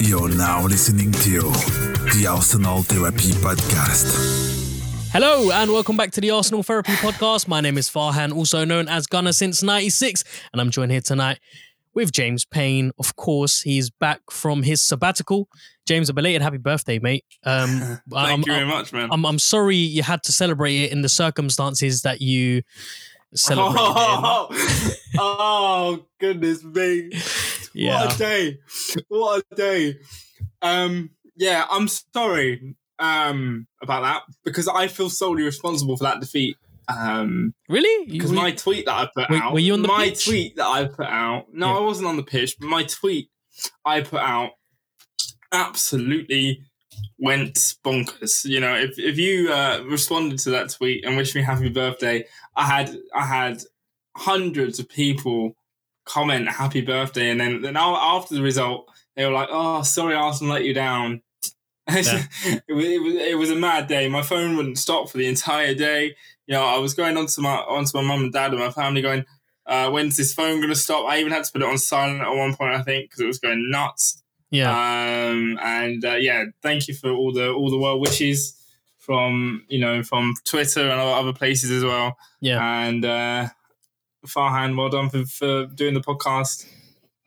You're now listening to the Arsenal Therapy Podcast. Hello and welcome back to the Arsenal Therapy Podcast. My name is Farhan, also known as Gunner since 96, and I'm joined here tonight with James Payne. Of course, he's back from his sabbatical. James, a belated happy birthday, mate. Um, Thank I'm, you very I'm- much, man. I'm, I'm sorry you had to celebrate it in the circumstances that you celebrated. Oh, oh, goodness me! Yeah. What a day! What a day! Um, yeah, I'm sorry um about that because I feel solely responsible for that defeat. Um, Really? because my tweet that I put Were- out, were you on the my pitch? tweet that I put out. No, Yeah. I wasn't on the pitch, but my tweet I put out absolutely went bonkers. You know, if if you uh, responded to that tweet and wished me happy birthday, I had I had hundreds of people comment happy birthday, and then then after the result, they were like, "Oh, sorry, Arsenal let you down." Yeah. it, was, it was it was a mad day. My phone wouldn't stop for the entire day. You know, I was going onto my onto my mum and dad and my family, going, uh, "When's this phone going to stop?" I even had to put it on silent at one point, I think, because it was going nuts. yeah. Um, and uh, yeah, thank you for all the all the well wishes from you know from Twitter and other places as well. Yeah. And uh, Farhan, well done for, for doing the podcast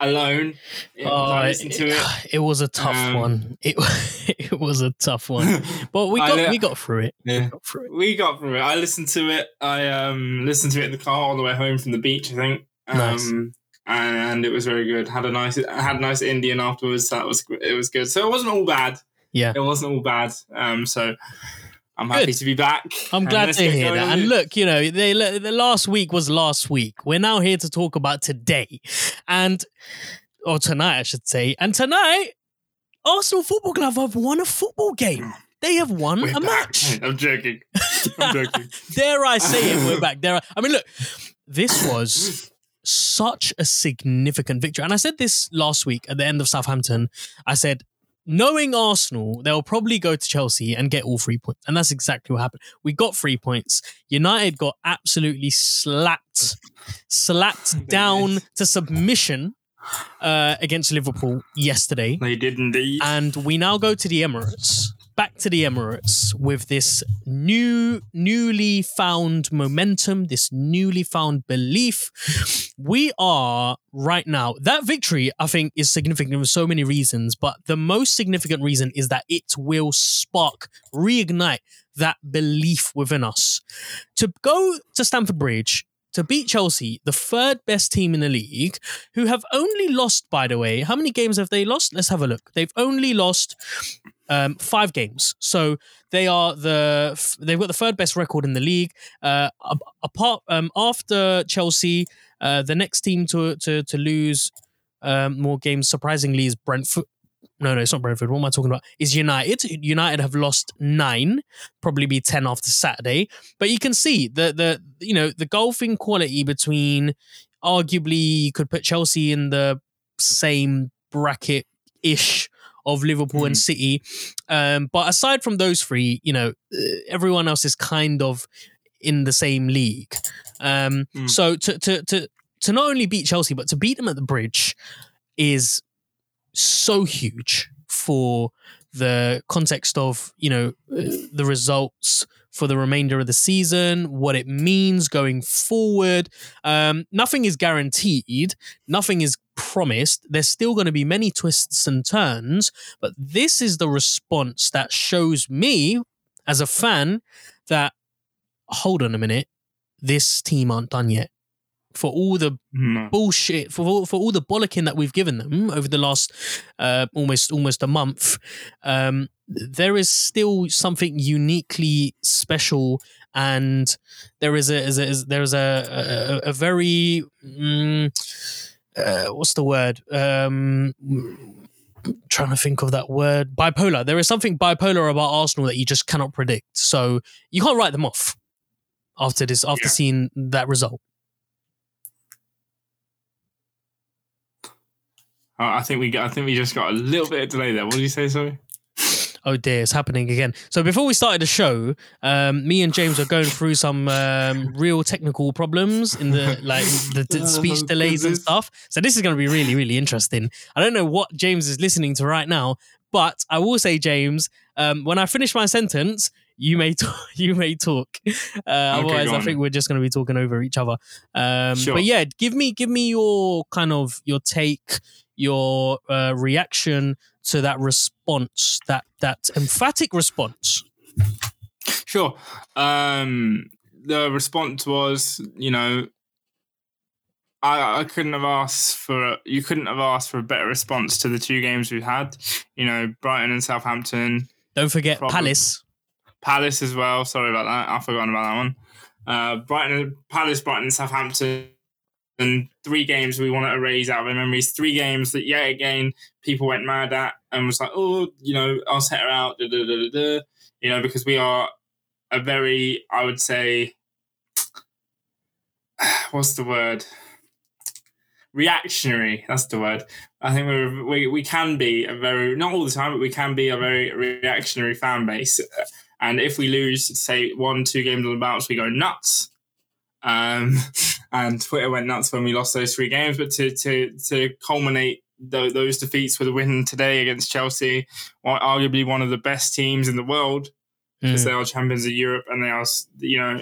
alone. Yeah, Oh, I it, listened to it. it was a tough Um, one. It it was a tough one, but we got we got through it. Yeah. We got through it. We got through it. I listened to it. I um listened to it in the car on the way home from the beach. I think. Um, Nice. And it was very good. Had a nice, had a nice Indian afterwards. That was it was good. So it wasn't all bad. Yeah. It wasn't all bad. Um, so I'm happy to be back. I'm glad to hear that. And look, you know, they, the last week was last week. We're now here to talk about today, and or tonight, I should say. And tonight, Arsenal Football Club have won a football game. They have won We're a back. match. I'm joking. I'm joking. Dare I say it? We're back. There. I- I mean, look, this was such a significant victory, and I said this last week at the end of Southampton. I said. Knowing Arsenal, they'll probably go to Chelsea and get all three points. And that's exactly what happened. We got three points. United got absolutely slapped, slapped down to submission uh, against Liverpool yesterday. They did indeed. And we now go to the Emirates, back to the Emirates with this new, newly found momentum, this newly found belief. We are right now, that victory, I think, is significant for so many reasons, but the most significant reason is that it will spark, reignite that belief within us. To go to Stamford Bridge, to beat Chelsea, the third best team in the league, who have only lost, by the way, how many games have they lost? Let's have a look. They've only lost um, five games. So they are the they've got the third best record in the league. Uh, apart um, after Chelsea, uh, the next team to to to lose um, more games surprisingly is Brentford. No, no, it's not Brentford. What am I talking about? Is United. United have lost nine, probably be ten after Saturday. But you can see the the you know the golfing quality between arguably you could put Chelsea in the same bracket ish of Liverpool and Mhm. City. Um, but aside from those three, you know, uh, everyone else is kind of in the same league. Um, Mm. So to to to to not only beat Chelsea, but to beat them at the bridge is so huge for the context of you know uh, the results for the remainder of the season, what it means going forward. Um, nothing is guaranteed, nothing is promised. There's still going to be many twists and turns, but this is the response that shows me as a fan that hold on a minute, this team aren't done yet. For all the No. bullshit for all, for all the bollocking that we've given them over the last uh, almost almost a month. Um, there is still something uniquely special, and there is a, is a is, there is a a, a very mm, uh, what's the word um. Trying to think of that word bipolar. There is something bipolar about Arsenal that you just cannot predict. So you can't write them off after this, after Yeah. seeing that result. I think we got, I think we just got a little bit of delay there. What did you say? Sorry. Oh dear, it's happening again. So before we started the show, um, me and James are going through some um, real technical problems in the like the, the speech delays and stuff. So this is going to be really, really interesting. I don't know what James is listening to right now, but I will say, James, um, when I finish my sentence, you may talk, you may talk. Uh, otherwise, I think we're just going to be talking over each other. Um, Sure. But yeah, give me give me your kind of your take, your uh, reaction to that response, that that emphatic response. Sure. Um, the response was, you know, I, I couldn't have asked for you couldn't have asked for a better response to the two games we've had. You know, Brighton and Southampton, Don't forget Problem. Palace. Palace as well. Sorry about that. I've forgotten about that one. Uh, Brighton, Palace, Brighton, and Southampton. And three games we want to erase out of our memories. Three games that, yet again, people went mad at and was like, oh, you know, I'll set her out, da, da, da, you know, because we are a very, I would say, what's the word? Reactionary. That's the word. I think we're, we we can be a very not all the time, but we can be a very reactionary fan base. And if we lose, say one, two games on the bounce, we go nuts. Um, and Twitter went nuts when we lost those three games. But to to to culminate tho- those defeats with a win today against Chelsea, arguably one of the best teams in the world, because Mm. they are champions of Europe, and they are you know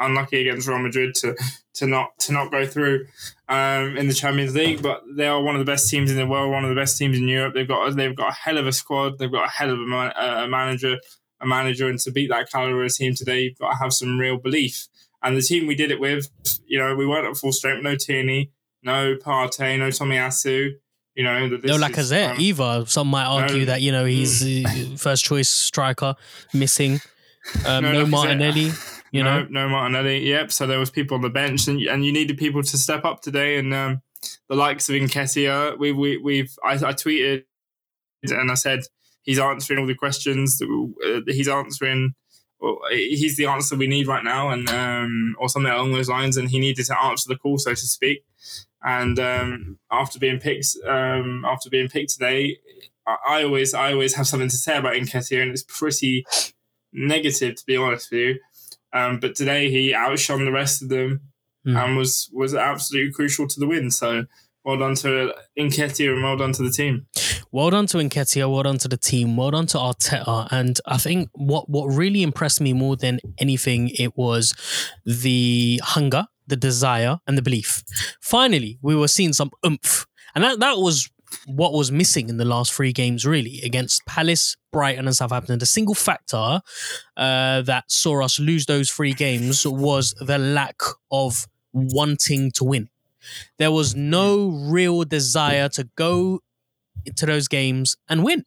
unlucky against Real Madrid to to not to not go through um, in the Champions League, but they are one of the best teams in the world, one of the best teams in Europe. They've got they've got a hell of a squad. They've got a hell of a, man, a manager, a manager, and to beat that caliber of team today, you've got to have some real belief. And the team we did it with, you know, we weren't at full strength. No Tierney, no Partey, no Tomiyasu. You know, No Lacazette um, either. Some might argue no. that you know he's uh, first choice striker missing. Um, No no. Martinelli. You no, know, no Martinelli. Yep. So there was people on the bench, and and you needed people to step up today. And um, the likes of Nketiah, we we we've I, I tweeted and I said he's answering all the questions. Uh, he's answering. Well, he's the answer we need right now, and um, or something along those lines. And he needed to answer the call, so to speak. And um, after being picked, um, after being picked today, I, I always I always have something to say about Nketiah, and it's pretty negative to be honest with you. Um, but today he outshone the rest of them Hmm. and was was absolutely crucial to the win. So well done to Nketiah and well done to the team. Well done to Nketiah, well done to the team, well done to Arteta. And I think what what really impressed me more than anything, it was the hunger, the desire, and the belief. Finally, we were seeing some oomph, and that that was what was missing in the last three games, really, against Palace, Brighton, and Southampton. The single factor uh, that saw us lose those three games was the lack of wanting to win. There was no real desire to go into those games and win.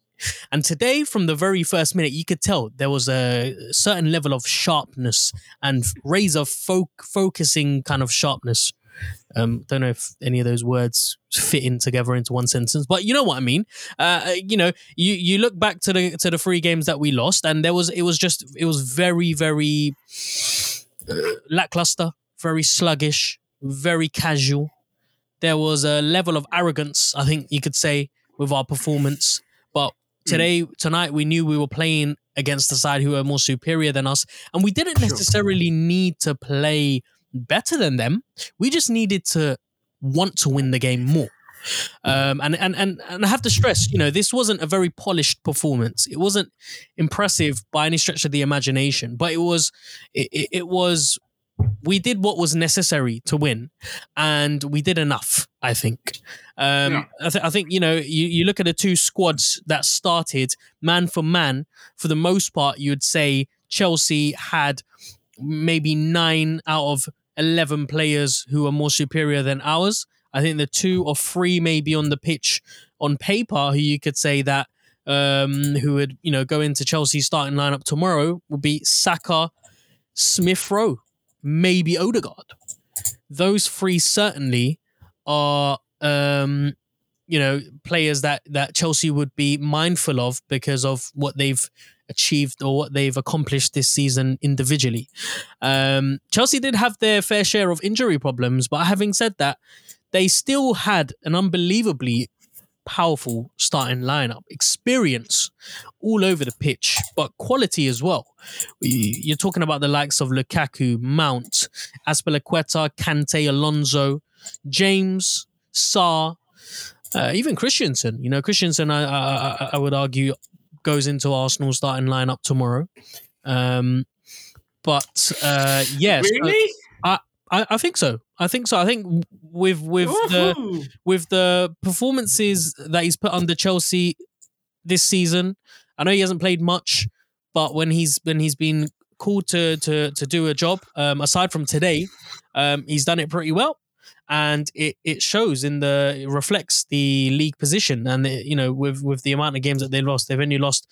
And today, from the very first minute, you could tell there was a certain level of sharpness and razor fo- focusing kind of sharpness. Um, don't know if any of those words fit in together into one sentence, but you know what I mean. Uh, you know, you you look back to the to the three games that we lost, and there was it was just it was very very uh, lackluster, very sluggish, very casual. There was a level of arrogance, I think you could say, with our performance. But today, tonight, we knew we were playing against the side who were more superior than us, and we didn't necessarily need to play better than them. We just needed to want to win the game more. Um, and, and and and I have to stress, you know, this wasn't a very polished performance. It wasn't impressive by any stretch of the imagination, but it was it, it, it was we did what was necessary to win, and we did enough. I think. Um, Yeah. I, th- I think you know you, you look at the two squads that started man for man. For the most part, you would say Chelsea had maybe nine out of eleven players who are more superior than ours. I think the two or three maybe on the pitch on paper who you could say that um, who would you know go into Chelsea's starting lineup tomorrow would be Saka, Smith Rowe, maybe Odegaard. Those three certainly are um, you know players that that Chelsea would be mindful of because of what they've achieved or what they've accomplished this season individually. Um, Chelsea did have their fair share of injury problems, but having said that, they still had an unbelievably powerful starting lineup, experience all over the pitch, but quality as well. You- You're talking about the likes of Lukaku, Mount, Azpilicueta, Kante, Alonso, James, Sarr, uh, even Christensen. You know, Christensen, I, I, I- I would argue, goes into Arsenal starting lineup tomorrow. Um, but uh, yes, really? I, I think so. I think so. I think with with the with the performances that he's put under Chelsea this season, I know he hasn't played much, but when he's when he's been called to to to do a job, um, aside from today, um, he's done it pretty well, and it it shows in the it reflects the league position, and it, you know with with the amount of games that they lost, they've only lost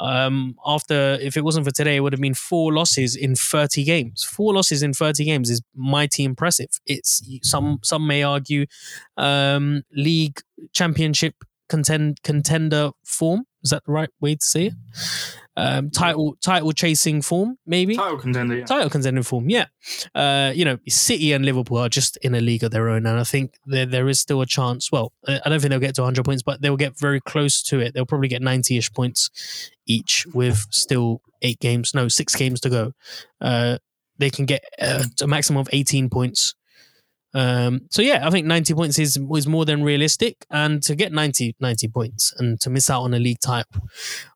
um after if it wasn't for today, it would have been four losses in thirty games. Four losses in thirty games is mighty impressive. It's some some may argue um league championship contend contender form. Is that the right way to say it? Um, title title chasing form, maybe Title contender, yeah. title contending form. Yeah, uh, you know, City and Liverpool are just in a league of their own, and I think there there is still a chance. Well, I don't think they'll get to 100 points, but they'll get very close to it. They'll probably get 90ish points each with still eight games, no, six games to go. Uh, they can get uh, a maximum of 18 points. Um, so yeah, I think 90 points is was more than realistic, and to get 90, 90 points and to miss out on a league title,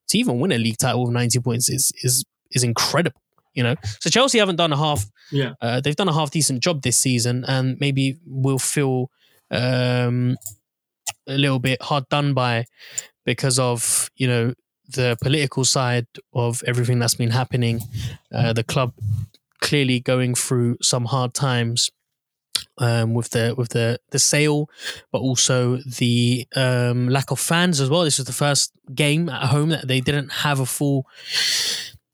to even win a league title with 90 points is is is incredible. You know, so Chelsea haven't done a half. Yeah. uh, they've done a half decent job this season, and maybe will feel um, a little bit hard done by because of you know the political side of everything that's been happening. Uh, the club clearly going through some hard times um, with the with the the sale, but also the um, lack of fans as well. This was the first game at home that they didn't have a full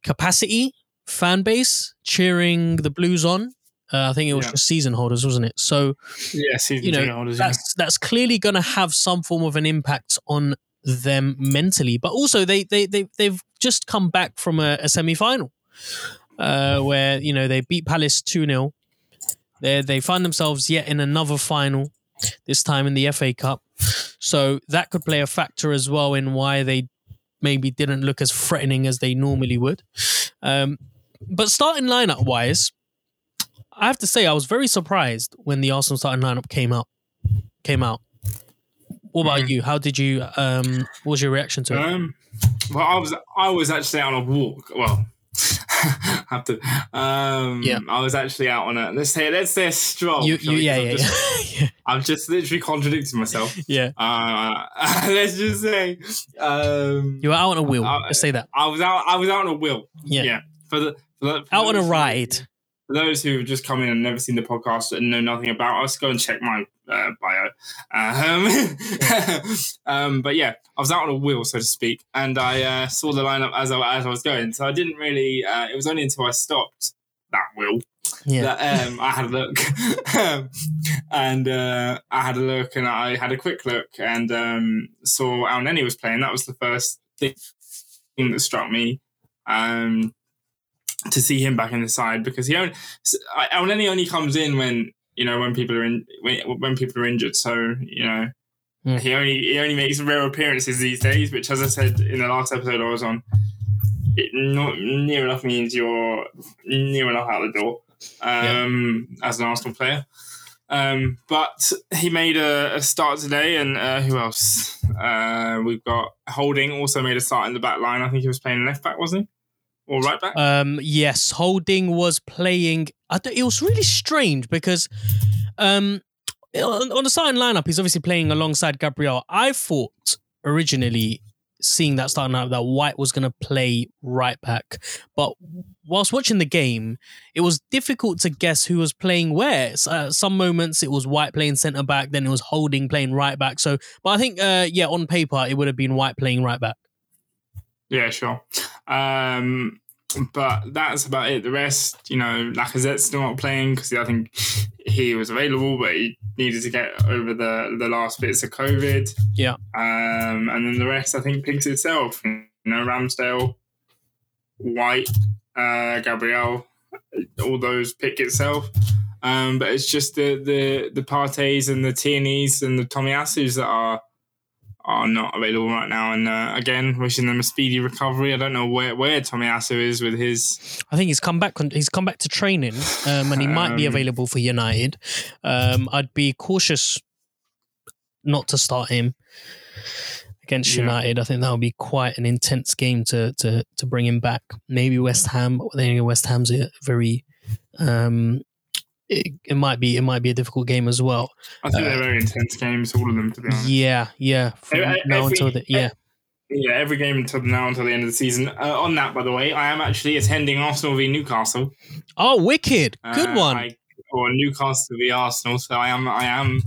capacity fan base cheering the Blues on. Uh, I think it was Yeah. just season holders, wasn't it? So Yeah, season you know, holders, yeah. that's that's clearly going to have some form of an impact on them mentally. But also, they they they they've just come back from a, a semi final uh, where you know they beat Palace two 0 They they find themselves yet in another final. This time in the FA Cup, so that could play a factor as well in why they maybe didn't look as threatening as they normally would. Um, but starting lineup wise, I have to say I was very surprised when the Arsenal starting lineup came out. Came out. What about Mhm. you? How did you? Um, what was your reaction to it? Um, well, I was I was actually out on a walk. Well, have to. Um, Yeah. I was actually out on a let's say let's say a stroll. you, you, yeah, I've just, yeah, I've just literally contradicting myself. yeah. Uh, let's just say, um, You were out on a wheel. Uh, Let's say that. I was out. I was out on a wheel. Yeah. Yeah. For the, for the for Out on a those who- ride. For those who have just come in and never seen the podcast and know nothing about us, go and check my uh, bio. Um, um, but yeah, I was out on a wheel, so to speak, and I uh, saw the lineup as I, as I was going. So I didn't really. Uh, it was only until I stopped that wheel Yeah. that um, I had a look, and uh, I had a look, and I had a quick look, and um, saw Elneny was playing. That was the first thing that struck me. Um, to see him back in the side because he only Elneny only comes in when you know when people are in when, when people are injured. So you know Mm. he only he only makes rare appearances these days. Which, as I said in the last episode I was on, it not near enough means you're near enough out the door um, as an Arsenal player. Um, but he made a, a start today, and uh, who else? Uh, we've got Holding also made a start in the back line. I think he was playing left back, wasn't he? Or right back? Um, yes, Holding was playing. It was really strange because um, on, the starting lineup, he's obviously playing alongside Gabriel. I thought originally seeing that starting lineup that White was going to play right back, but whilst watching the game, it was difficult to guess who was playing where. Uh, some moments it was White playing centre back, then it was Holding playing right back. So, but I think, uh, yeah, on paper it would have been White playing right back. Yeah, sure. Um, but that's about it. The rest, you know, Lacazette's still not playing because I think he was available, but he needed to get over the the last bits of COVID. Yeah. Um, and then the rest, I think, picks itself. You know, Ramsdale, White, uh, Gabriel, all those pick itself. Um, but it's just the the the Parteys and the Tierney's and the Tomiyasus that are are not available right now. And uh, again, wishing them a speedy recovery. I don't know where where Tomiyasu is with his. I think he's come back. He's come back to training, um, and he might be Um, available for United. Um, I'd be cautious not to start him against Yeah. United. I think that would be quite an intense game to to to bring him back. Maybe West Ham. but then West Ham's a very. Um, it, it might be it might be a difficult game as well. I think Uh, they're very intense games, all of them. To be honest. Yeah, yeah. From Every- now until the yeah. Yeah, every game until now until the end of the season. Uh, on that, by the way, I am actually attending Arsenal v Newcastle. Oh, wicked! Good Uh, one. I, or Newcastle v Arsenal. So I am. I am.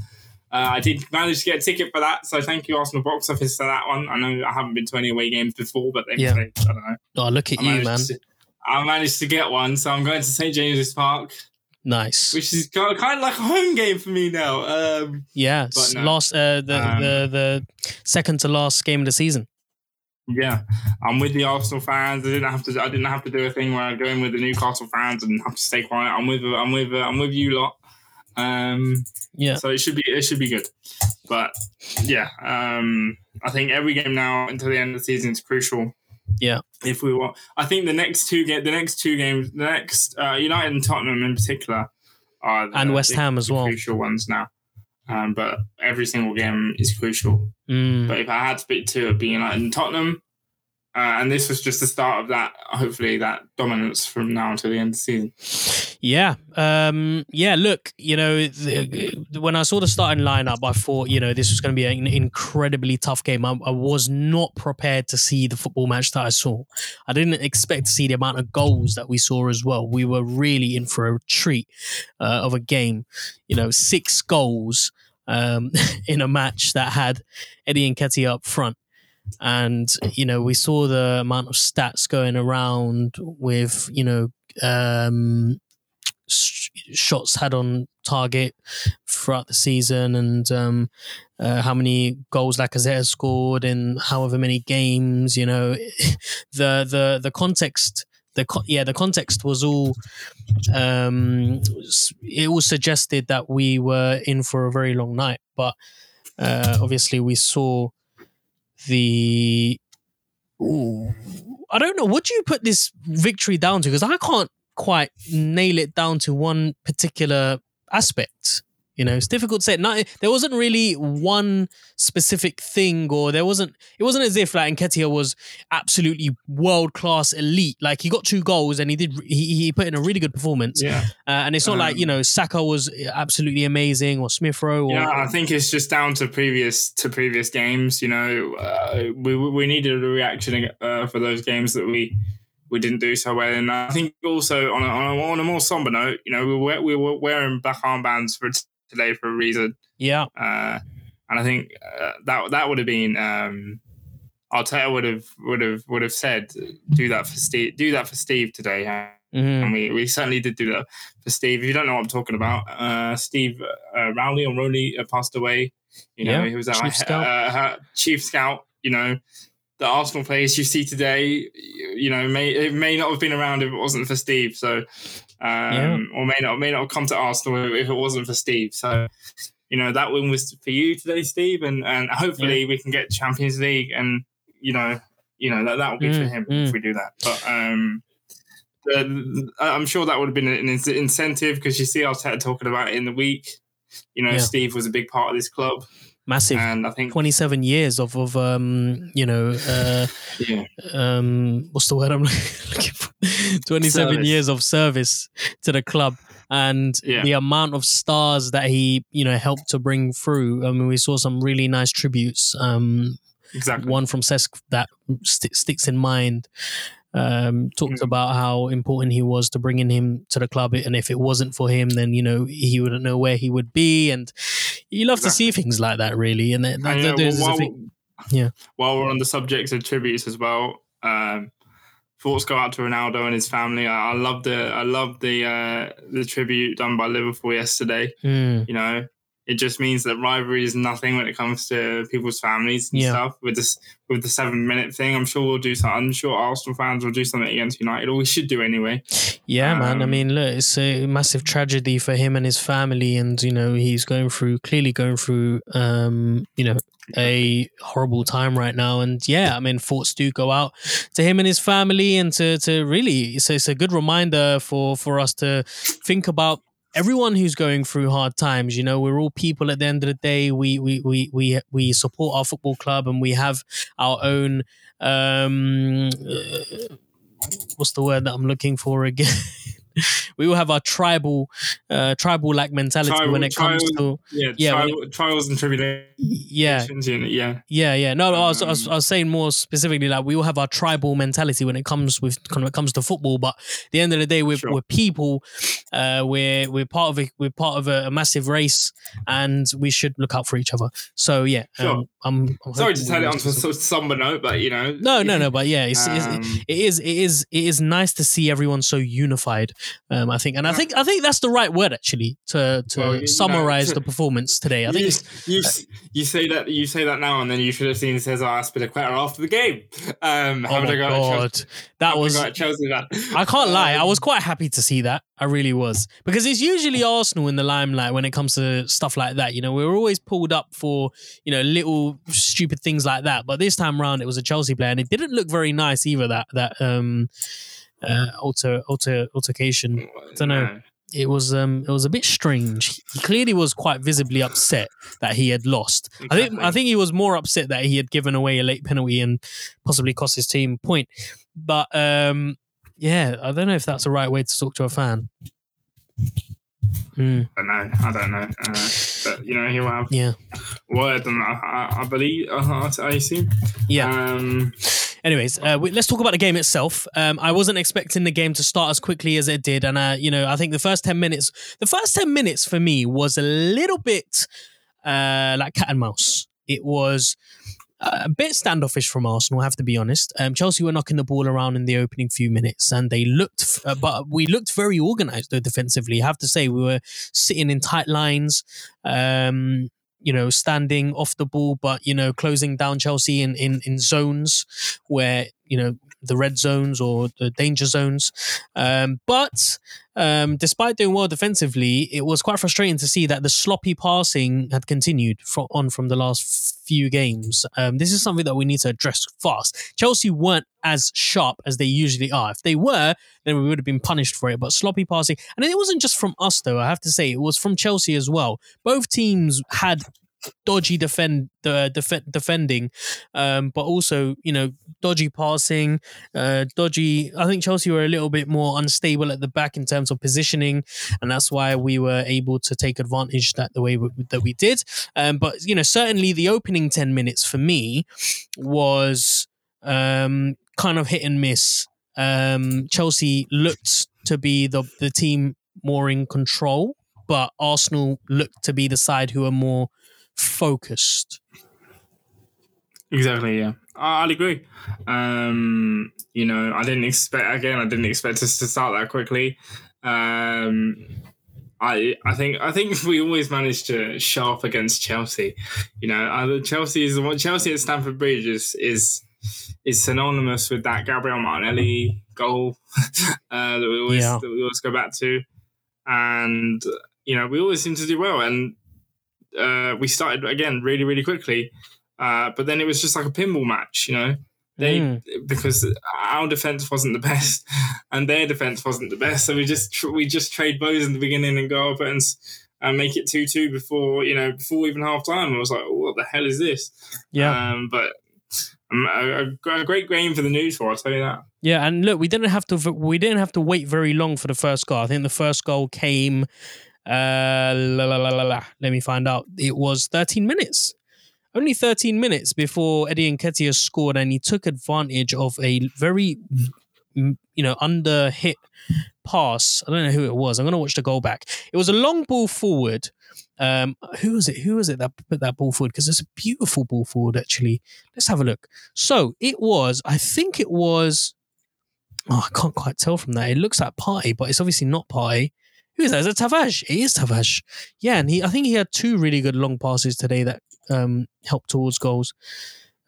Uh, I did manage to get a ticket for that, so thank you Arsenal box office for that one. I know I haven't been to any away games before, but they, Yeah. they I don't know. oh, look at I you, man. To, I managed to get one, so I'm going to St James's Park, Nice. which is kind of, like a home game for me now. Um, Yeah, no. last uh, the Um, the the second to last game of the season. yeah, I'm with the Arsenal fans. I didn't have to. I didn't have to do a thing where I go in with the Newcastle fans and have to stay quiet. I'm with. I'm with. I'm with you lot. Um, Yeah, So it should be it should be good. But yeah, um, I think every game now until the end of the season is crucial. Yeah. If we want, I think the next two game, the next two games, the next uh, United and Tottenham in particular, are the, And West the- Ham as the well. crucial ones now. Um, but every single game is crucial. Mm. But if I had to pick two, it'd be United and Tottenham. Uh, and this was just the start of that. Hopefully, that dominance from now until the end of the season. Yeah, um, yeah. Look, you know, the, when I saw the starting lineup, I thought, you know, this was going to be an incredibly tough game. I, I was not prepared to see the football match that I saw. I didn't expect to see the amount of goals that we saw as well. We were really in for a treat uh, of a game. You know, six goals um, in a match that had Eddie Nketiah up front. And, you know, we saw the amount of stats going around with, you know, um, shots had on target throughout the season and um, uh, how many goals Lacazette has scored in however many games. You know, the the the context. The co- yeah, the context was all. Um, it all suggested that we were in for a very long night, but uh, obviously we saw the. Ooh, I don't know. What do you put this victory down to? Because I can't quite nail it down to one particular aspect. You know, it's difficult to say. Not, there wasn't really one specific thing, or there wasn't. It wasn't as if like Nketiah was absolutely world class elite. Like he got two goals and he did. He, he put in a really good performance. Yeah. Uh, and it's not like Um, you know Saka was absolutely amazing or Smith Rowe. Or, Yeah, I think it's just down to previous to previous games. You know, uh, we we needed a reaction uh, for those games that we we didn't do so well. And I think also on a, on a, on a more somber note, you know, we were we were wearing black armbands for today for a reason. yeah, Uh, and I think uh, that that would have been. Um, Arteta would have would have would have said, "Do that for Steve. Do that for Steve today." Mhm. and we, we certainly did do that for Steve. If you don't know what I'm talking about, uh, Steve uh, Rowley or Rowley uh, passed away. You know, Yeah, he was our chief scout. Uh, chief scout. You know, the Arsenal players you see today, you know, may it may not have been around if it wasn't for Steve. So, um, Yeah. or may not may not have come to Arsenal if it wasn't for Steve. So. You know that win was for you today, Steve, and, and hopefully we can get Champions League, and you know, you know that that will be for Mm, him mm. if we do that. But um, the, I'm sure that would have been an incentive because you see I Arteta talking about it in the week. You know, Yeah. Steve was a big part of this club, massive. and I think 27 years of of um you know uh yeah, um what's the word i'm looking for 27 Service. years of service to the club and Yeah. the amount of stars that he you know helped to bring through i mean we saw some really nice tributes um exactly. one from Cesc that st- sticks in mind um, talked Mm. about how important he was to bringing him to the club, and if it wasn't for him, then you know he wouldn't know where he would be. And you love to see things like that, really. And that, that, And, you know, that is the while. Yeah. While we're on the subject of tributes as well, um, thoughts go out to Ronaldo and his family. I, I love the I love the uh, the tribute done by Liverpool yesterday. Mm, You know, It just means that rivalry is nothing when it comes to people's families and Yeah. stuff. With this, with the seven minute thing, I'm sure we'll do something. I'm sure Arsenal fans will do something against United, or we should do anyway. Yeah, man. I Um, mean, look, it's a massive tragedy for him and his family, and you know he's going through clearly going through, um, you know, a horrible time right now. And yeah, I mean, thoughts do go out to him and his family, and to to really, it's, it's a good reminder for for us to think about everyone who's going through hard times you know we're all people at the end of the day. We we we we, we support our football club and we have our own um uh, what's the word that i'm looking for again we all have our tribal uh tribal like mentality Tribal- when it comes tribal- to Yeah, Yeah, tri- trials and tribulations. yeah Yeah, yeah, yeah. No, no I, was, I, was, Um, I was saying more specifically like we all have our tribal mentality when it comes with when it comes to football. But at the end of the day, we're, Sure. we're people. Uh, we're we're part of a we're part of a, a massive race, and we should look out for each other. So yeah, Sure. um, I'm, I'm Sorry to turn it on to a somber note, but you know. No, no, no. But yeah, it's, it's, Um, it is it is it is nice to see everyone so unified. Um, I think, and I think I think that's the right word actually to to Well, you summarize the performance today. I think you, it's, you, you say that you say that now, and then you should have seen Cesar Azpilicueta after the game. Um, oh my god, that was Chelsea. That I can't lie. I Um, was quite happy to see that. I really was because it's usually Arsenal in the limelight when it comes to stuff like that. You know, we were always pulled up for you know little stupid things like that. But this time round, it was a Chelsea player, and it didn't look very nice either. That that um uh alter alter altercation. I dunno. It was um it was a bit strange. He clearly was quite visibly upset that he had lost. I think I think he was more upset that he had given away a late penalty and possibly cost his team a point. But um yeah, I don't know if that's the right way to talk to a fan. Hmm, I don't know. I don't know. Uh, but you know, he'll have yeah. word, and I, I, I believe. Uh, I assume. Yeah. Um, Anyways, uh, we, let's talk about the game itself. Um, I wasn't expecting the game to start as quickly as it did, and uh, you know, I think the first ten minutes, the first ten minutes for me was a little bit uh, like cat and mouse. It was a bit standoffish from Arsenal, I have to be honest. Um, Chelsea were knocking the ball around in the opening few minutes, and they looked, uh, but we looked very organised though defensively. I have to say, we were sitting in tight lines. Um, you know, standing off the ball, but you know, closing down Chelsea in in, in zones where you know the red zones or the danger zones. Um, but um, despite doing well defensively, it was quite frustrating to see that the sloppy passing had continued fro- on from the last few games. Um, this is something that we need to address fast. Chelsea weren't as sharp as they usually are. If they were, then we would have been punished for it. But sloppy passing, and it wasn't just from us though. I have to say, it was from Chelsea as well. Both teams had dodgy defend uh, def- defending, um, but also you know dodgy passing, uh, dodgy. I think Chelsea were a little bit more unstable at the back in terms of positioning, and that's why we were able to take advantage that the way w- that we did. Um, but you know, certainly the opening ten minutes for me was um, kind of hit and miss. Um, Chelsea looked to be the the team more in control, but Arsenal looked to be the side who are more focused. Exactly. Yeah, I- I'd agree. Um, you know, I didn't expect again. I didn't expect us to start that quickly. Um, I I think I think we always manage to show up against Chelsea. You know, uh, Chelsea is what. Chelsea at Stamford Bridge is is is synonymous with that Gabriel Martinelli goal uh, that we always Yeah. that we always go back to, and you know we always seem to do well. And uh, we started again really really quickly. Uh, but then it was just like a pinball match, you know. They Mm. because our defense wasn't the best, and their defense wasn't the best, so we just tr- we just trade bows in the beginning and go up and, and make it two two before you know before even half time. I was like, what the hell is this? Yeah. Um, but um, a, a- a great game for the news for I'll tell you that. Yeah, and look, we didn't have to we didn't have to wait very long for the first goal. I think the first goal came uh la, la, la, la, la. let me find out. It was 13 minutes. Only 13 minutes before Eddie Nketiah scored and he took advantage of a very mm, you know under hit pass. I don't know who it was. I'm going to watch the goal back. It was a long ball forward. Um who was it? Who was it that put that ball forward because it's a beautiful ball forward actually. Let's have a look. So, it was I think it was Oh, I can't quite tell from that. It looks like Partey, but it's obviously not Partey. That? Is it Tavares? It is Tavares. Yeah, and he I think he had two really good long passes today that um, helped towards goals.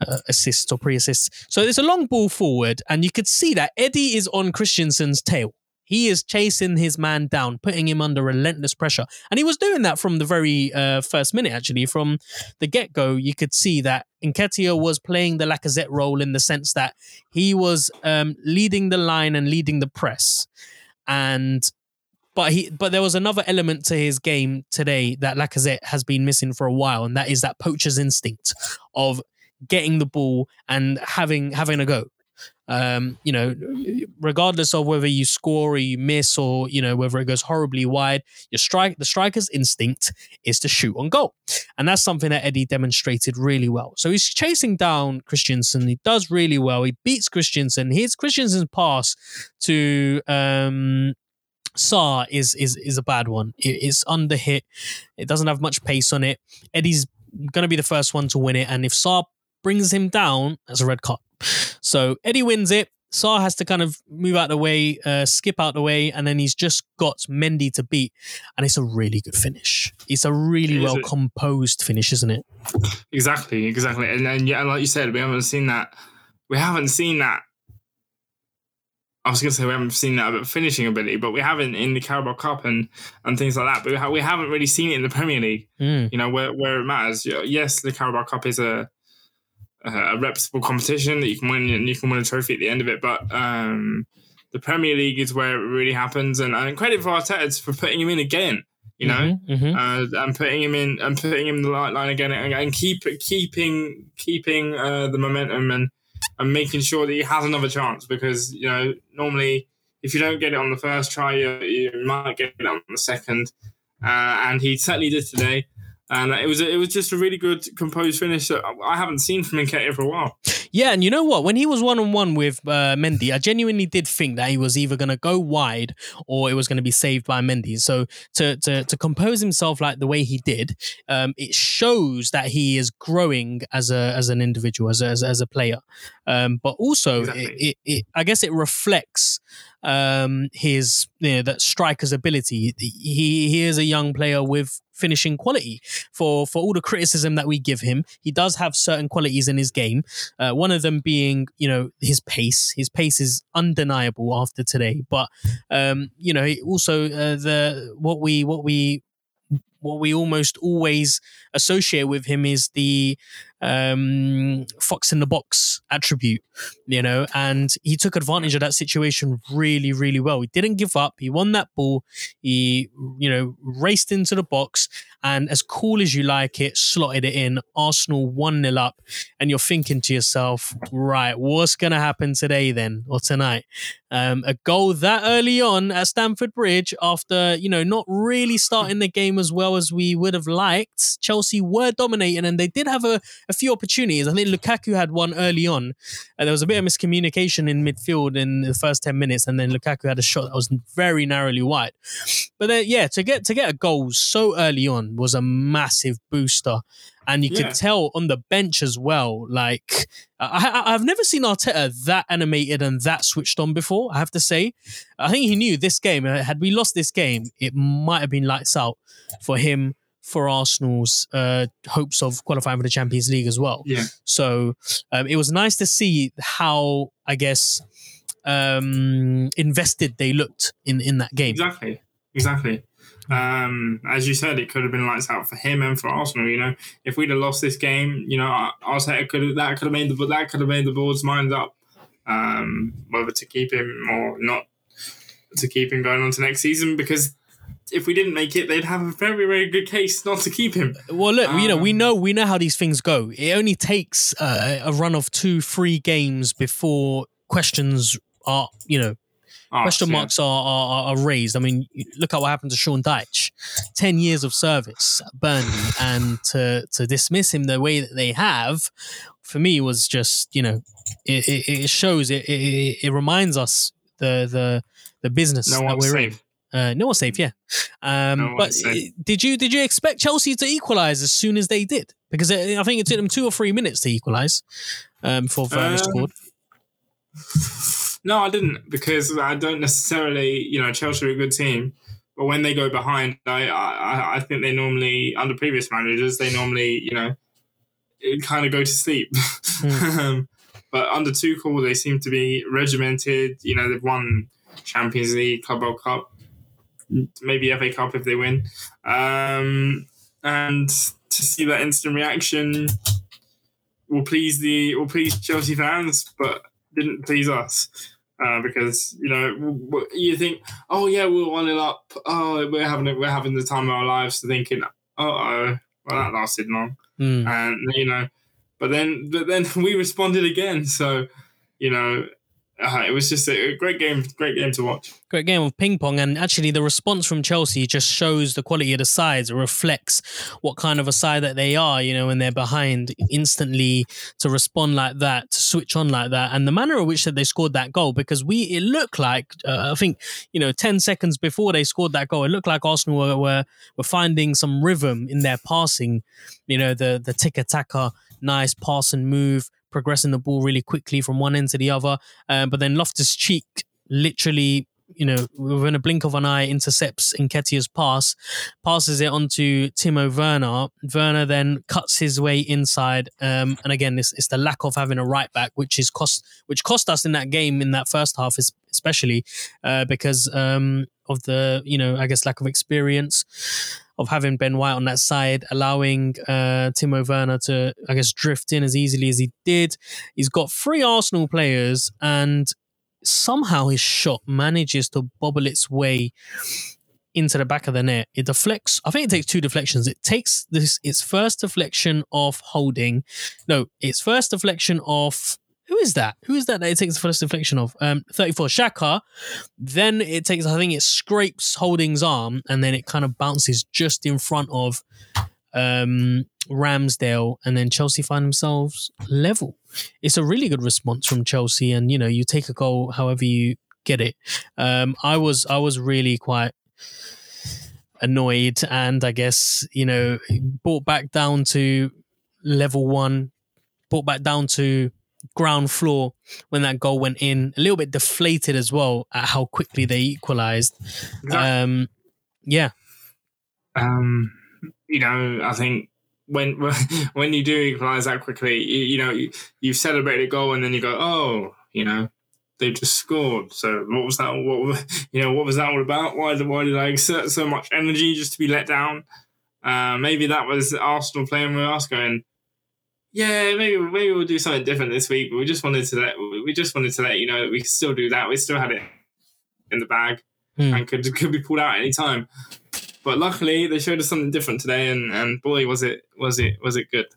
Uh, assists or pre-assists. So it's a long ball forward, and you could see that Eddie is on Christensen's tail. He is chasing his man down, putting him under relentless pressure. And he was doing that from the very uh, first minute, actually. From the get go, you could see that Nketiah was playing the Lacazette role in the sense that he was um, leading the line and leading the press. And but he but there was another element to his game today that Lacazette has been missing for a while, and that is that poacher's instinct of getting the ball and having having a go. Um, you know, regardless of whether you score or you miss, or you know whether it goes horribly wide, your strike the striker's instinct is to shoot on goal, and that's something that Eddie demonstrated really well. So he's chasing down Christensen. He does really well. He beats Christensen. His Christensen's pass to um, Sarr is is is a bad one. It, it's under hit. It doesn't have much pace on it. Eddie's going to be the first one to win it, and if Sarr brings him down, that's a red card. So Eddie wins it. Sarr has to kind of move out of the way, uh, skip out the way, and then he's just got Mendy to beat. And it's a really good finish. It's a really It well a- composed finish, isn't it? Exactly, exactly. And then yeah, like you said, we haven't seen that. We haven't seen that. I was going to say we haven't seen that about finishing ability, but we haven't in the Carabao Cup and and things like that. But we, ha- we haven't really seen it in the Premier League. Mm. You know where where it matters. Yes, the Carabao Cup is a a reputable competition that you can win and you can win a trophy at the end of it, but um, the Premier League is where it really happens. And, and credit for Arteta for putting him in again. You know, Mhm, mhm. uh, and putting him in and putting him in the light line again and, and keep keeping keeping uh, the momentum and and making sure that he has another chance because you know normally if you don't get it on the first try you, you might get it on the second uh, and he certainly did today and it was it was just a really good composed finish that I haven't seen from Nketiah for a while. Yeah, and you know what? When he was one on one with uh, Mendy, I genuinely did think that he was either going to go wide or it was going to be saved by Mendy. So to to to compose himself like the way he did, um, it shows that he is growing as a as an individual, as a, as, as a player. Um, but also, Exactly. it, it, it I guess it reflects um, his you know, that striker's ability. He he is a young player with finishing quality for for all the criticism that we give him. He does have certain qualities in his game. Uh, one of them being, you know, his pace. His pace is undeniable after today. But um, you know, also uh, the what we what we what we almost always associate with him is the um, fox in the box attribute, you know, and he took advantage of that situation really, really well. He didn't give up. He won that ball. He, you know, raced into the box and as cool as you like it, slotted it in. Arsenal 1 0 up. And you're thinking to yourself, right, what's going to happen today then or tonight? Um, a goal that early on at Stamford Bridge after, you know, not really starting the game as well as we would have liked. Chelsea were dominating and they did have a, a few opportunities. I think Lukaku had one early on. Uh, there was a bit of miscommunication in midfield in the first 10 minutes and then Lukaku had a shot that was very narrowly wide. But then, yeah, to get to get a goal so early on was a massive booster, and you Yeah. could tell on the bench as well. Like I, I, I've never seen Arteta that animated and that switched on before. I have to say, I think he knew this game. uh, Had we lost this game, it might have been lights out for him. For Arsenal's uh, hopes of qualifying for the Champions League as well. Yeah. So um, it was nice to see how I guess um, invested they looked in in that game. Exactly, exactly. Um, as you said, it could have been lights out for him and for Arsenal. You know, if we'd have lost this game, you know, Arteta could have that could have made the that could have made the board's mind up um, whether to keep him or not to keep him going on to next season because. If we didn't make it, they'd have a very, very good case not to keep him. Well, look, you know, we Um, know we know how these things go. It only takes uh, a run of two, three games before questions are, you know, Asked, question yeah. marks are, are are raised. I mean, look at what happened to Sean Dyche, ten years of service at Burnley, and to to dismiss him the way that they have, for me was just you know, it it, it shows it, it it reminds us the the the business No that one's we're in. safe. Uh, no one's safe, yeah. Um, No but safe. did you did you expect Chelsea to equalise as soon as they did? Because it, I think it took them two or three minutes to equalise um, before Werner Um, scored. No, I didn't because I don't necessarily, you know, Chelsea are a good team, but when they go behind, I, I, I think they normally under previous managers they normally you know kind of go to sleep. Mm. but under Tuchel, they seem to be regimented. You know, they've won Champions League, Club World Cup, maybe FA Cup if they win. Um, and to see that instant reaction will please the will please Chelsea fans, but didn't please us. Uh, because you know you think, oh yeah, we're one it up. Oh, we're having it. We're having the time of our lives. Thinking, oh, oh well that lasted long, mm. and you know, but then but then we responded again. So you know, uh, it was just a great game, great game to watch. Great game of ping pong, and actually the response from Chelsea just shows the quality of the sides. It reflects what kind of a side that they are. You know, when they're behind, instantly to respond like that, to switch on like that, and the manner in which that they scored that goal. Because we, it looked like uh, I think you know, ten seconds before they scored that goal, it looked like Arsenal were were, were finding some rhythm in their passing. You know, the the tiki-taka, nice pass and move progressing the ball really quickly from one end to the other. Um, but then Loftus Cheek literally you know, within a blink of an eye, intercepts Nketiah's pass, passes it onto Timo Werner. Werner then cuts his way inside, um, and again, it's, it's, the lack of having a right back, which is cost, which cost us in that game in that first half, especially uh, because um, of the, you know, I guess lack of experience of having Ben White on that side, allowing uh, Timo Werner to, I guess, drift in as easily as he did. He's got three Arsenal players, and somehow his shot manages to bobble its way into the back of the net. It deflects. I think it takes two deflections. It takes this its first deflection of holding. No, its first deflection of who is that? Who is that that it takes the first deflection of? Um, 34 Xhaka. Then it takes, I think it scrapes Holding's arm and then it kind of bounces just in front of um, Ramsdale. And then Chelsea find themselves level. It's a really good response from Chelsea. And, you know, you take a goal however you get it. Um, I was, I was really quite annoyed and I guess, you know, brought back down to level one, brought back down to ground floor when that goal went in. A little bit deflated as well at how quickly they equalized. Um, yeah. Um, you know, I think when when you do equalize that quickly, you, you know, you, you celebrate a goal and then you go, oh, you know, they've just scored. So what was that? What you know? What was that all about? Why did why did I exert so much energy just to be let down? Uh, maybe that was Arsenal playing with us, going, yeah, maybe maybe we'll do something different this week. But we just wanted to let we just wanted to let you know that we could still do that. We still had it in the bag hmm. and could could be pulled out any time. But luckily, they showed us something different today, and, and boy, was it was it was it good.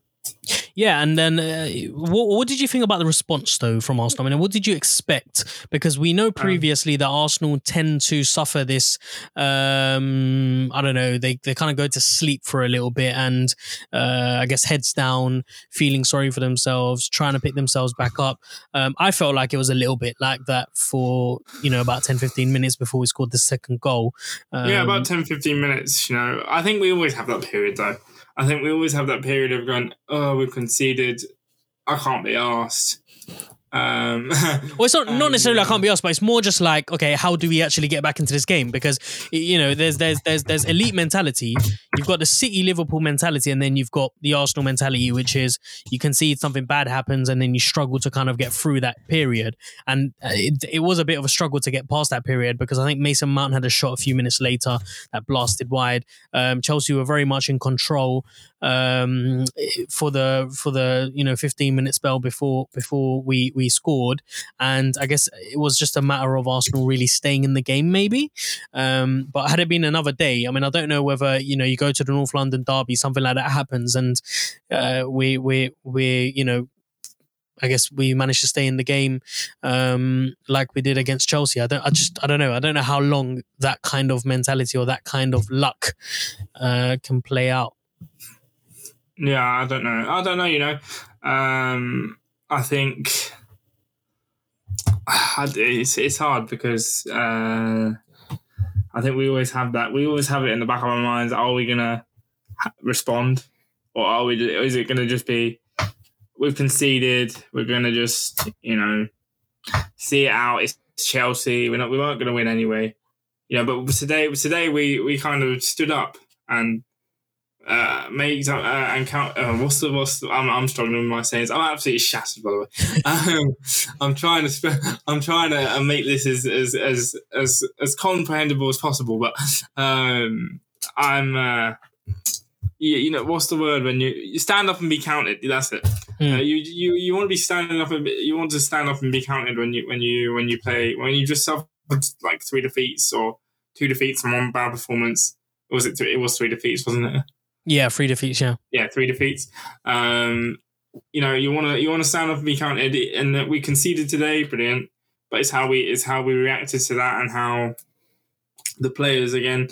Yeah, and then uh, what, what did you think about the response though from Arsenal? I mean, what did you expect? Because we know um, previously um, that Arsenal tend to suffer this. Um, I don't know. They they kind of go to sleep for a little bit, and uh, I guess heads down, feeling sorry for themselves, trying to pick themselves back up. Um, I felt like it was a little bit like that for you know about 10, 15 minutes before we scored the second goal. yeah, about um, 10, 15 minutes. You know, I think we always have that period though. I think we always have that period of going, oh, we've conceded. I can't be asked. Um, well, it's not not necessarily I can't be asked, but it's more just like, okay, how do we actually get back into this game? Because you know, there's there's there's there's elite mentality. You've got the City Liverpool mentality, and then you've got the Arsenal mentality, which is you can see something bad happens, and then you struggle to kind of get through that period. And uh, it, it was a bit of a struggle to get past that period because I think Mason Mount had a shot a few minutes later that blasted wide. Um, Chelsea were very much in control um, for the for the you know 15 minute spell before before we we scored, and I guess it was just a matter of Arsenal really staying in the game, maybe. Um, but had it been another day, I mean, I don't know whether you know you go to the North London derby, something like that happens, and uh, we we we you know I guess we managed to stay in the game um, like we did against Chelsea. I don't. I just. I don't know. I don't know how long that kind of mentality or that kind of luck uh, can play out. Yeah, I don't know. I don't know. You know, um, I think it's it's hard because uh, I think we always have that. We always have it in the back of our minds. Are we gonna respond, or are we? Is it gonna just be we've conceded? We're gonna just you know see it out. It's Chelsea. We're not. We weren't gonna win anyway. you know, but today today we we kind of stood up and uh, make uh, and count. Uh, what's the what's the, I'm I'm struggling with my sayings. I'm absolutely shattered, by the way. Um, I'm trying to sp- I'm trying to uh, make this as as as as as comprehensible as possible, but um, I'm. Uh, you, you know what's the word when you, you stand up and be counted? That's it. Hmm. Uh, you you you want to be standing up and be, you want to stand up and be counted when you when you when you play when you just suffer like three defeats or two defeats and one bad performance. Or was it? Three, it was three defeats, wasn't it? Yeah, three defeats. Yeah. Yeah, three defeats. Um, you know, you want to you want to stand up and be counted, and that we conceded today, brilliant. But it's how we it's how we reacted to that and how the players again.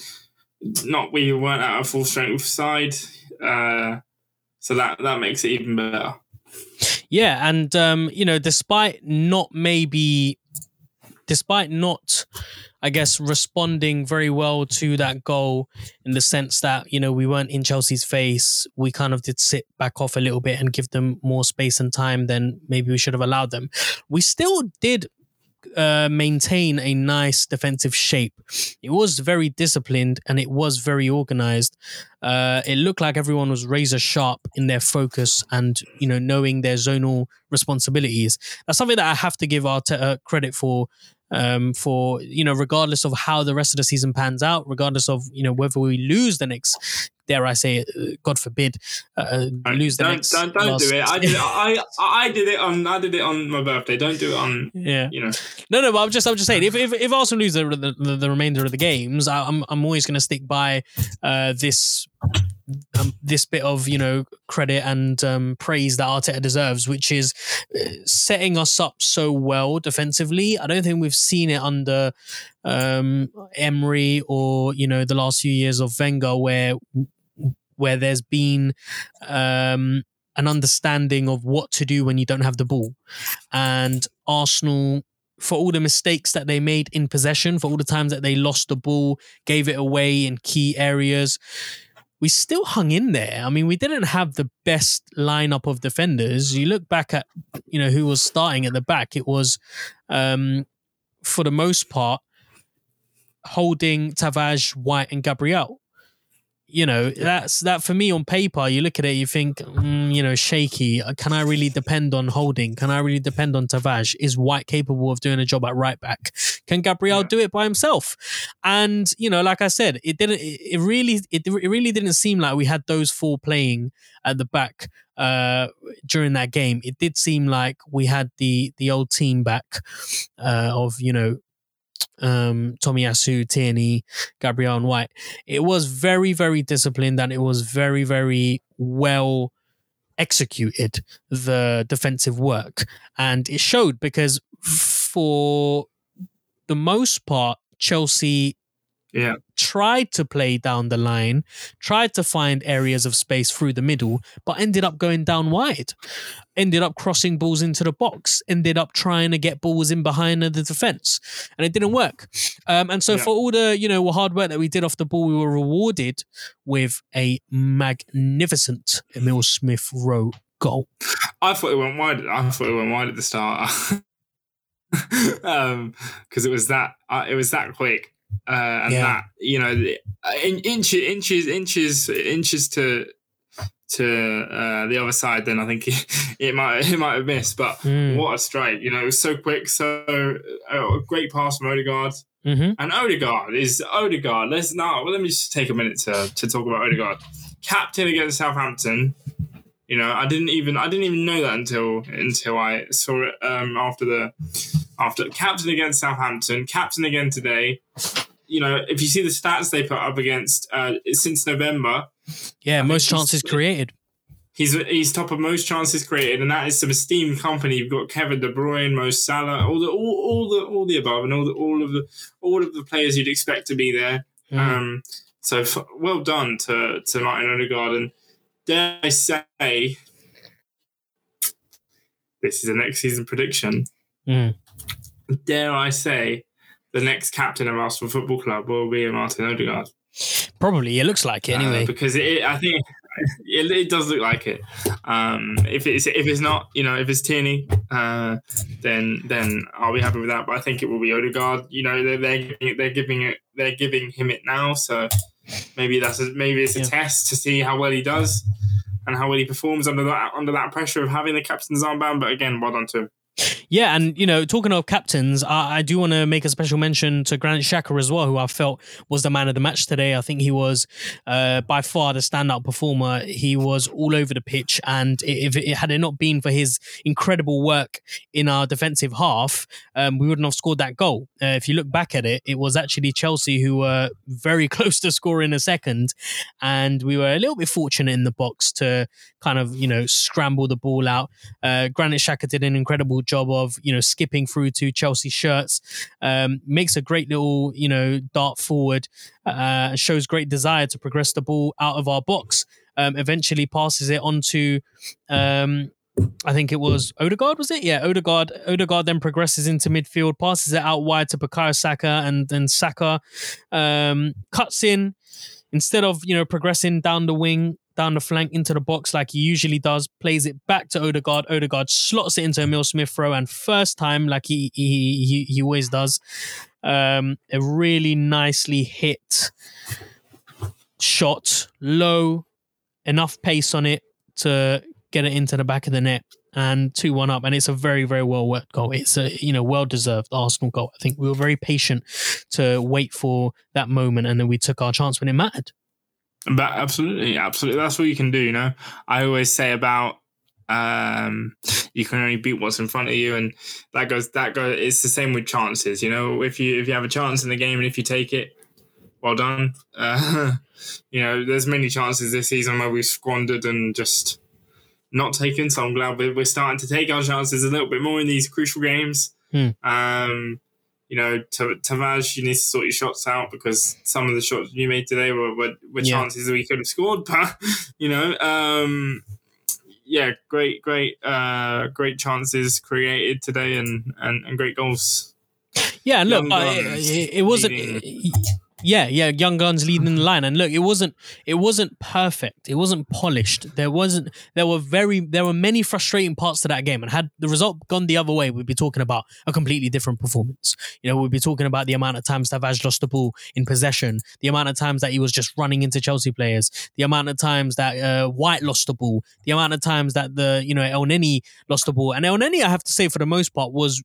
Not we weren't at a full strength side, uh, so that that makes it even better. Yeah, and um, you know, despite not maybe, despite not, I guess, responding very well to that goal in the sense that you know we weren't in Chelsea's face, we kind of did sit back off a little bit and give them more space and time than maybe we should have allowed them. We still did uh, maintain a nice defensive shape. It was very disciplined and it was very organized. Uh, it looked like everyone was razor sharp in their focus and you know knowing their zonal responsibilities. That's something that I have to give Arteta credit for. Um, for you know, regardless of how the rest of the season pans out, regardless of you know whether we lose the next, dare I say, uh, God forbid, uh, lose the don't, next. Don't don't last- do it. I did I, I I did it on I did it on my birthday. Don't do it on yeah. you know. No, no, but I'm just, I'm just saying, if if, if Arsenal lose the, the the remainder of the games, I, I'm I'm always going to stick by uh, this um, this bit of you know credit and um, praise that Arteta deserves, which is uh, setting us up so well defensively. I don't think we've seen it under um, Emery or you know the last few years of Wenger, where where there's been um, an understanding of what to do when you don't have the ball, and Arsenal. For all the mistakes that they made in possession, for all the times that they lost the ball, gave it away in key areas, we still hung in there. I mean, we didn't have the best lineup of defenders. You look back at, you know, who was starting at the back. It was, um, for the most part, holding Tavares, White, and Gabriel. You know, that's that for me on paper. You look at it, you think, mm, you know, shaky. Can I really depend on holding? Can I really depend on Tavares? Is White capable of doing a job at right back? Can Gabriel Yeah. do it by himself? And you know, like I said, it didn't. It, it really, it, it really didn't seem like we had those four playing at the back uh, during that game. It did seem like we had the the old team back uh, of you know um, Tomiyasu, Tierney, Gabriel, and White. It was very, very disciplined, and it was very, very well executed the defensive work, and it showed because for the most part, Chelsea Yeah. Tried to play down the line, tried to find areas of space through the middle, but ended up going down wide. Ended up crossing balls into the box, ended up trying to get balls in behind the defense, and it didn't work. Um, and so, Yeah. for all the you know hard work that we did off the ball, we were rewarded with a magnificent Emil Smith Rowe goal. I thought it went wide. I thought it went wide at the start. um, because it was that uh, it was that quick, uh, and Yeah. that you know, uh, in, inches, inches, inches, inches to to uh, the other side. Then I think it, it might it might have missed. But Mm. what a strike! You know, it was so quick, so uh, a great pass from Odegaard. Mm-hmm. And Odegaard is Odegaard. Let's now well, let me just take a minute to, to talk about Odegaard. Captain against Southampton. You know, I didn't even I didn't even know that until until I saw it um, after the after captain against Southampton, captain again today. You know, if you see the stats they put up against uh, since November, Yeah, I most chances created. He's he's top of most chances created, and that is some esteemed company. You've got Kevin De Bruyne, Mo Salah, all the all, all the all the above, and all the all of the all of the players you'd expect to be there. Mm. Um, so f- well done to to Martin Odegaard, and dare I say, this is a next season prediction. Mm. Dare I say, the next captain of Arsenal Football Club will be Martin Odegaard. Probably, it looks like it Uh, anyway. because it, I think it, it does look like it. Um, if it's if it's not, you know, if it's Tierney, uh, then then I'll be happy with that. But I think it will be Odegaard. You know, they're they're giving it, they're giving it they're giving him it now. So maybe that's a, maybe it's a Yeah. test to see how well he does and how well he performs under that under that pressure of having the captain's armband. But again, well done to him. Yeah, and you know, talking of captains, I, I do want to make a special mention to Granit Xhaka as well, who I felt was the man of the match today. I think he was uh, by far the standout performer. He was all over the pitch, and if it had it not been for his incredible work in our defensive half, um, we wouldn't have scored that goal. Uh, if you look back at it, it was actually Chelsea who were very close to scoring a second, and we were a little bit fortunate in the box to kind of you know scramble the ball out. Uh, Granit did an incredible job you know skipping through two Chelsea shirts. Um, makes a great little you know dart forward. Uh, shows great desire to progress the ball out of our box. Um, eventually passes it on to. Um, I think it was Odegaard, was it? Yeah, Odegaard. Odegaard then progresses into midfield, passes it out wide to Bukayo Saka, and then Saka um, cuts in instead of you know progressing down the wing, down the flank into the box like he usually does, plays it back to Odegaard. Odegaard slots it into Emil Smith Rowe, and first time like he he he, he always does, um, a really nicely hit shot, low, enough pace on it to get it into the back of the net. And two one up, and it's a very very well worked goal. It's a you know well deserved Arsenal goal. I think we were very patient to wait for that moment, and then we took our chance when it mattered. But absolutely, absolutely, that's what you can do. You know, I always say about um, you can only beat what's in front of you, and that goes that goes. It's the same with chances. You know, if you if you have a chance in the game and if you take it, well done. Uh, you know, there's many chances this season where we've squandered and just not taken. So I'm glad we're, we're starting to take our chances a little bit more in these crucial games. Hmm. Um, you know, Ta- Tavage, you need to sort your shots out because some of the shots you made today were were, were Yeah. chances that we could have scored. But you know, um, yeah, great, great, uh, great chances created today and and, and great goals. Yeah, look, it, it wasn't. Yeah, yeah, young guns leading the line, and look, it wasn't. It wasn't perfect. It wasn't polished. There wasn't. There were very. There were many frustrating parts to that game, and had the result gone the other way, we'd be talking about a completely different performance. You know, we'd be talking about the amount of times Tavares lost the ball in possession, the amount of times that he was just running into Chelsea players, the amount of times that uh, White lost the ball, the amount of times that the you know Elneny lost the ball, and Elneny, I have to say, for the most part, was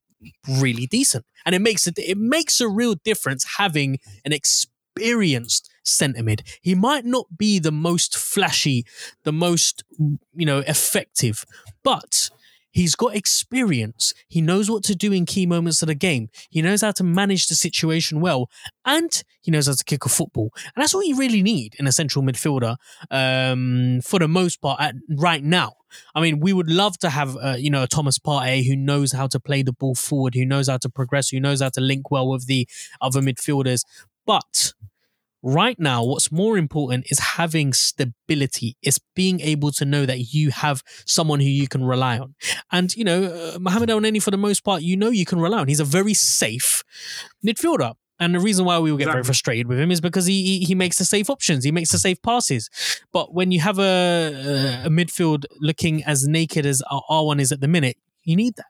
really decent, and it makes it it makes a real difference having an experienced centre mid. He might not be the most flashy, the most you know effective, but he's got experience. He knows what to do in key moments of the game. He knows how to manage the situation well, and he knows how to kick a football. And that's what you really need in a central midfielder, um, for the most part, at, right now. I mean, we would love to have, uh, you know, a Thomas Partey who knows how to play the ball forward, who knows how to progress, who knows how to link well with the other midfielders. But right now, what's more important is having stability. It's being able to know that you have someone who you can rely on. And, you know, uh, Mohamed Elneny, for the most part, you know you can rely on. He's a very safe midfielder. And the reason why we will get very frustrated with him is because he, he he makes the safe options. He makes the safe passes. But when you have a a midfield looking as naked as our our one is at the minute, you need that.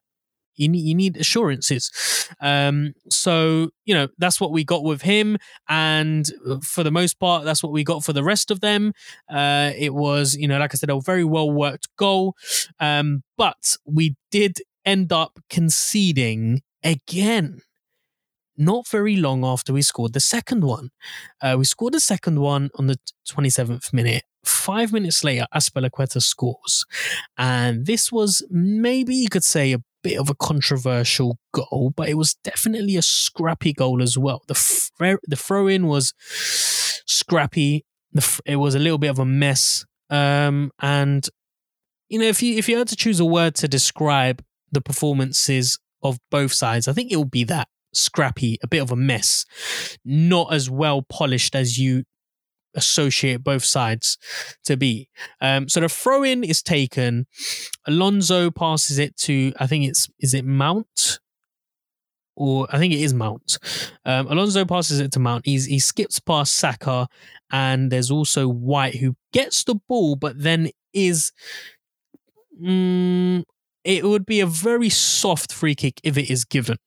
You need you need assurances. Um, so you know that's what we got with him, and for the most part, that's what we got for the rest of them. Uh, it was you know like I said, a very well worked goal, um, but we did end up conceding again. Not very long after we scored the second one. Uh, we scored the second one on the 27th minute. Five minutes later, Azpilicueta scores. And this was maybe you could say a bit of a controversial goal, but it was definitely a scrappy goal as well. The, fr- the throw in was scrappy. F- it was a little bit of a mess. Um, and, you know, if you, if you had to choose a word to describe the performances of both sides, I think it would be that scrappy, a bit of a mess, not as well polished as you associate both sides to be. Um, so the throw in is taken. Alonso passes it to, I think it's, is it Mount? Or I think it is Mount. Um, Alonso passes it to Mount. He's, he skips past Saka, and there's also White who gets the ball, but then is mm, it would be a very soft free kick if it is given.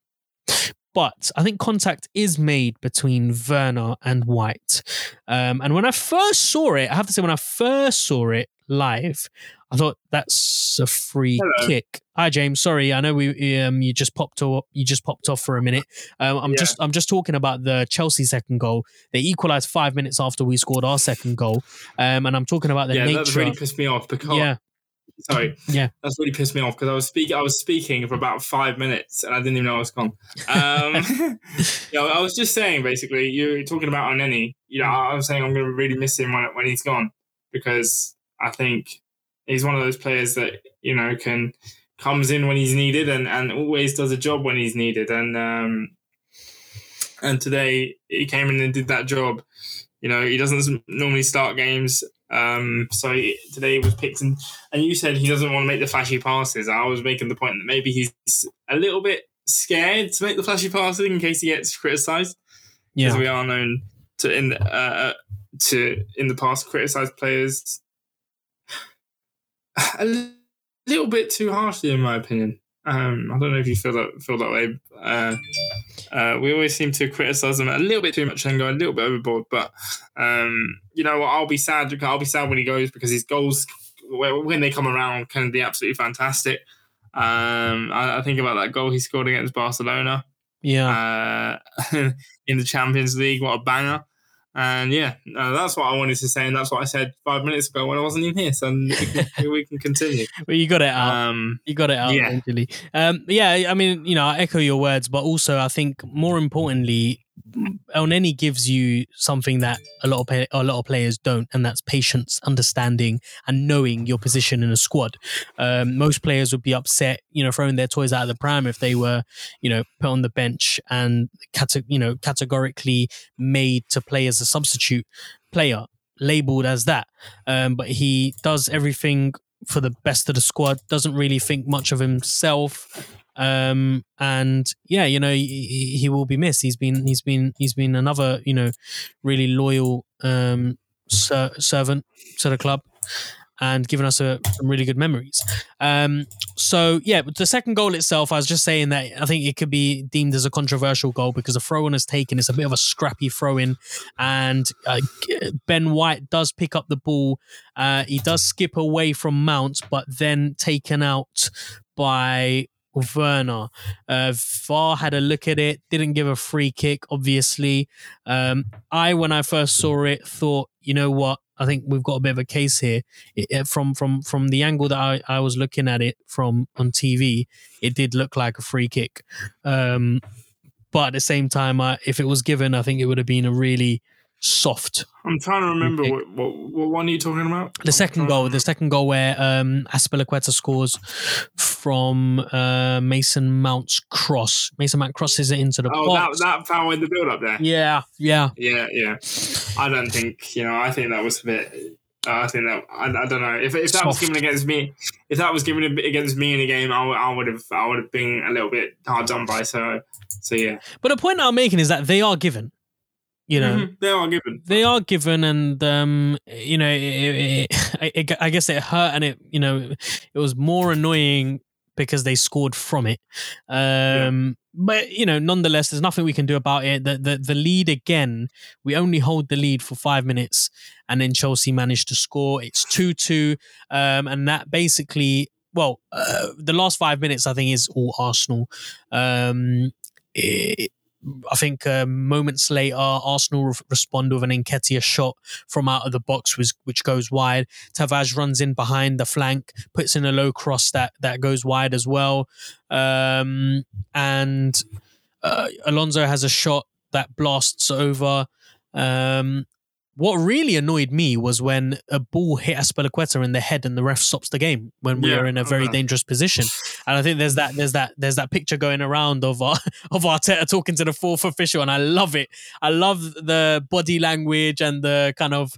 But I think contact is made between Werner and White. Um, and when I first saw it, I have to say, when I first saw it live, I thought that's a free Hello. kick. Hi James, sorry, I know we um you just popped off you just popped off for a minute. Um, I'm Yeah. just I'm just talking about the Chelsea second goal. They equalised five minutes after we scored our second goal. Um, and I'm talking about the yeah, nature. that really pissed me off because yeah, sorry, Yeah. that's really pissed me off because I was speaking, I was speaking for about five minutes and I didn't even know I was gone. Um, yeah, I was just saying basically, you're talking about Elneny. You know, I was saying I'm going to really miss him when when he's gone because I think he's one of those players that you know can comes in when he's needed and and always does a job when he's needed and um and today he came in and did that job. You know, he doesn't normally start games. Um, so today he was picked, and, and you said he doesn't want to make the flashy passes. I was making the point that maybe he's a little bit scared to make the flashy passes in case he gets criticised, because yeah. we are known to in uh, to in the past criticise players a little bit too harshly, in my opinion. Um, I don't know if you feel that feel that way. Uh, uh, we always seem to criticize them a little bit too much and go a little bit overboard. But um, you know, what, I'll be sad. I'll be sad when he goes because his goals, when they come around, can be absolutely fantastic. Um, I, I think about that goal he scored against Barcelona yeah. uh, in the Champions League. What a banger! And yeah, uh, that's what I wanted to say, and that's what I said five minutes ago when I wasn't even here. So we can, we can continue. Well, you got it out. Um, You got it out Yeah. eventually. Um, yeah, I mean, you know, I echo your words, but also I think more importantly, Elneny gives you something that a lot of a lot of players don't, and that's patience, understanding, and knowing your position in a squad. Um, most players would be upset, you know, throwing their toys out of the pram if they were, you know, put on the bench and cate- you know categorically made to play as a substitute player, labeled as that. Um, but he does everything for the best of the squad. Doesn't really think much of himself. Um, and yeah, you know, he, he- will be missed. He's been, he's been, he's been another, you know, really loyal um, ser- servant to the club and given us a, some really good memories. Um, so yeah, the second goal itself, I was just saying that I think it could be deemed as a controversial goal because the throw in is taken. It's a bit of a scrappy throw in, and uh, Ben White does pick up the ball. Uh, he does skip away from Mount, but then taken out by Werner. Uh, VAR had a look at it, didn't give a free kick, obviously. Um, I, when I first saw it, thought, you know what? I think we've got a bit of a case here. It- from from from the angle that I, I was looking at it from on TV, it did look like a free kick. Um, but at the same time, I, if it was given, I think it would have been a really soft I'm trying to remember what, what what one are you talking about? the second goal, the second goal where um, Azpilicueta scores from uh, Mason Mount's cross. Mason Mount crosses it into the Oh, that box. that foul in the build up there. yeah, yeah, Yeah, yeah. I don't think you know. I think that was a bit. Uh, I think that I, I don't know if, if that was given against me. If that was given against me in a game, I, would- I would have I would have been a little bit hard done by. So so yeah, But the point I'm making is that they are given. You know, Mhm, they are given. they are given, and um, you know, it, it, it, I guess it hurt, and it, you know, it was more annoying because they scored from it. Um, but you know, nonetheless, there's nothing we can do about it. The, the the lead again, we only hold the lead for five minutes, and then Chelsea managed to score. It's two two, um, and that basically, well, uh, the last five minutes I think is all Arsenal. Um, it, I think uh, moments later, Arsenal re- respond with an Nketiah shot from out of the box, which, which goes wide. Tavares runs in behind the flank, puts in a low cross that that goes wide as well. Um, and uh, Alonso has a shot that blasts over. Um, what really annoyed me was when a ball hit Azpilicueta in the head and the ref stops the game when we Yeah, are in a very okay. dangerous position. And I think there's that there's that there's that picture going around of uh, of Arteta talking to the fourth official, and I love it. I love the body language and the kind of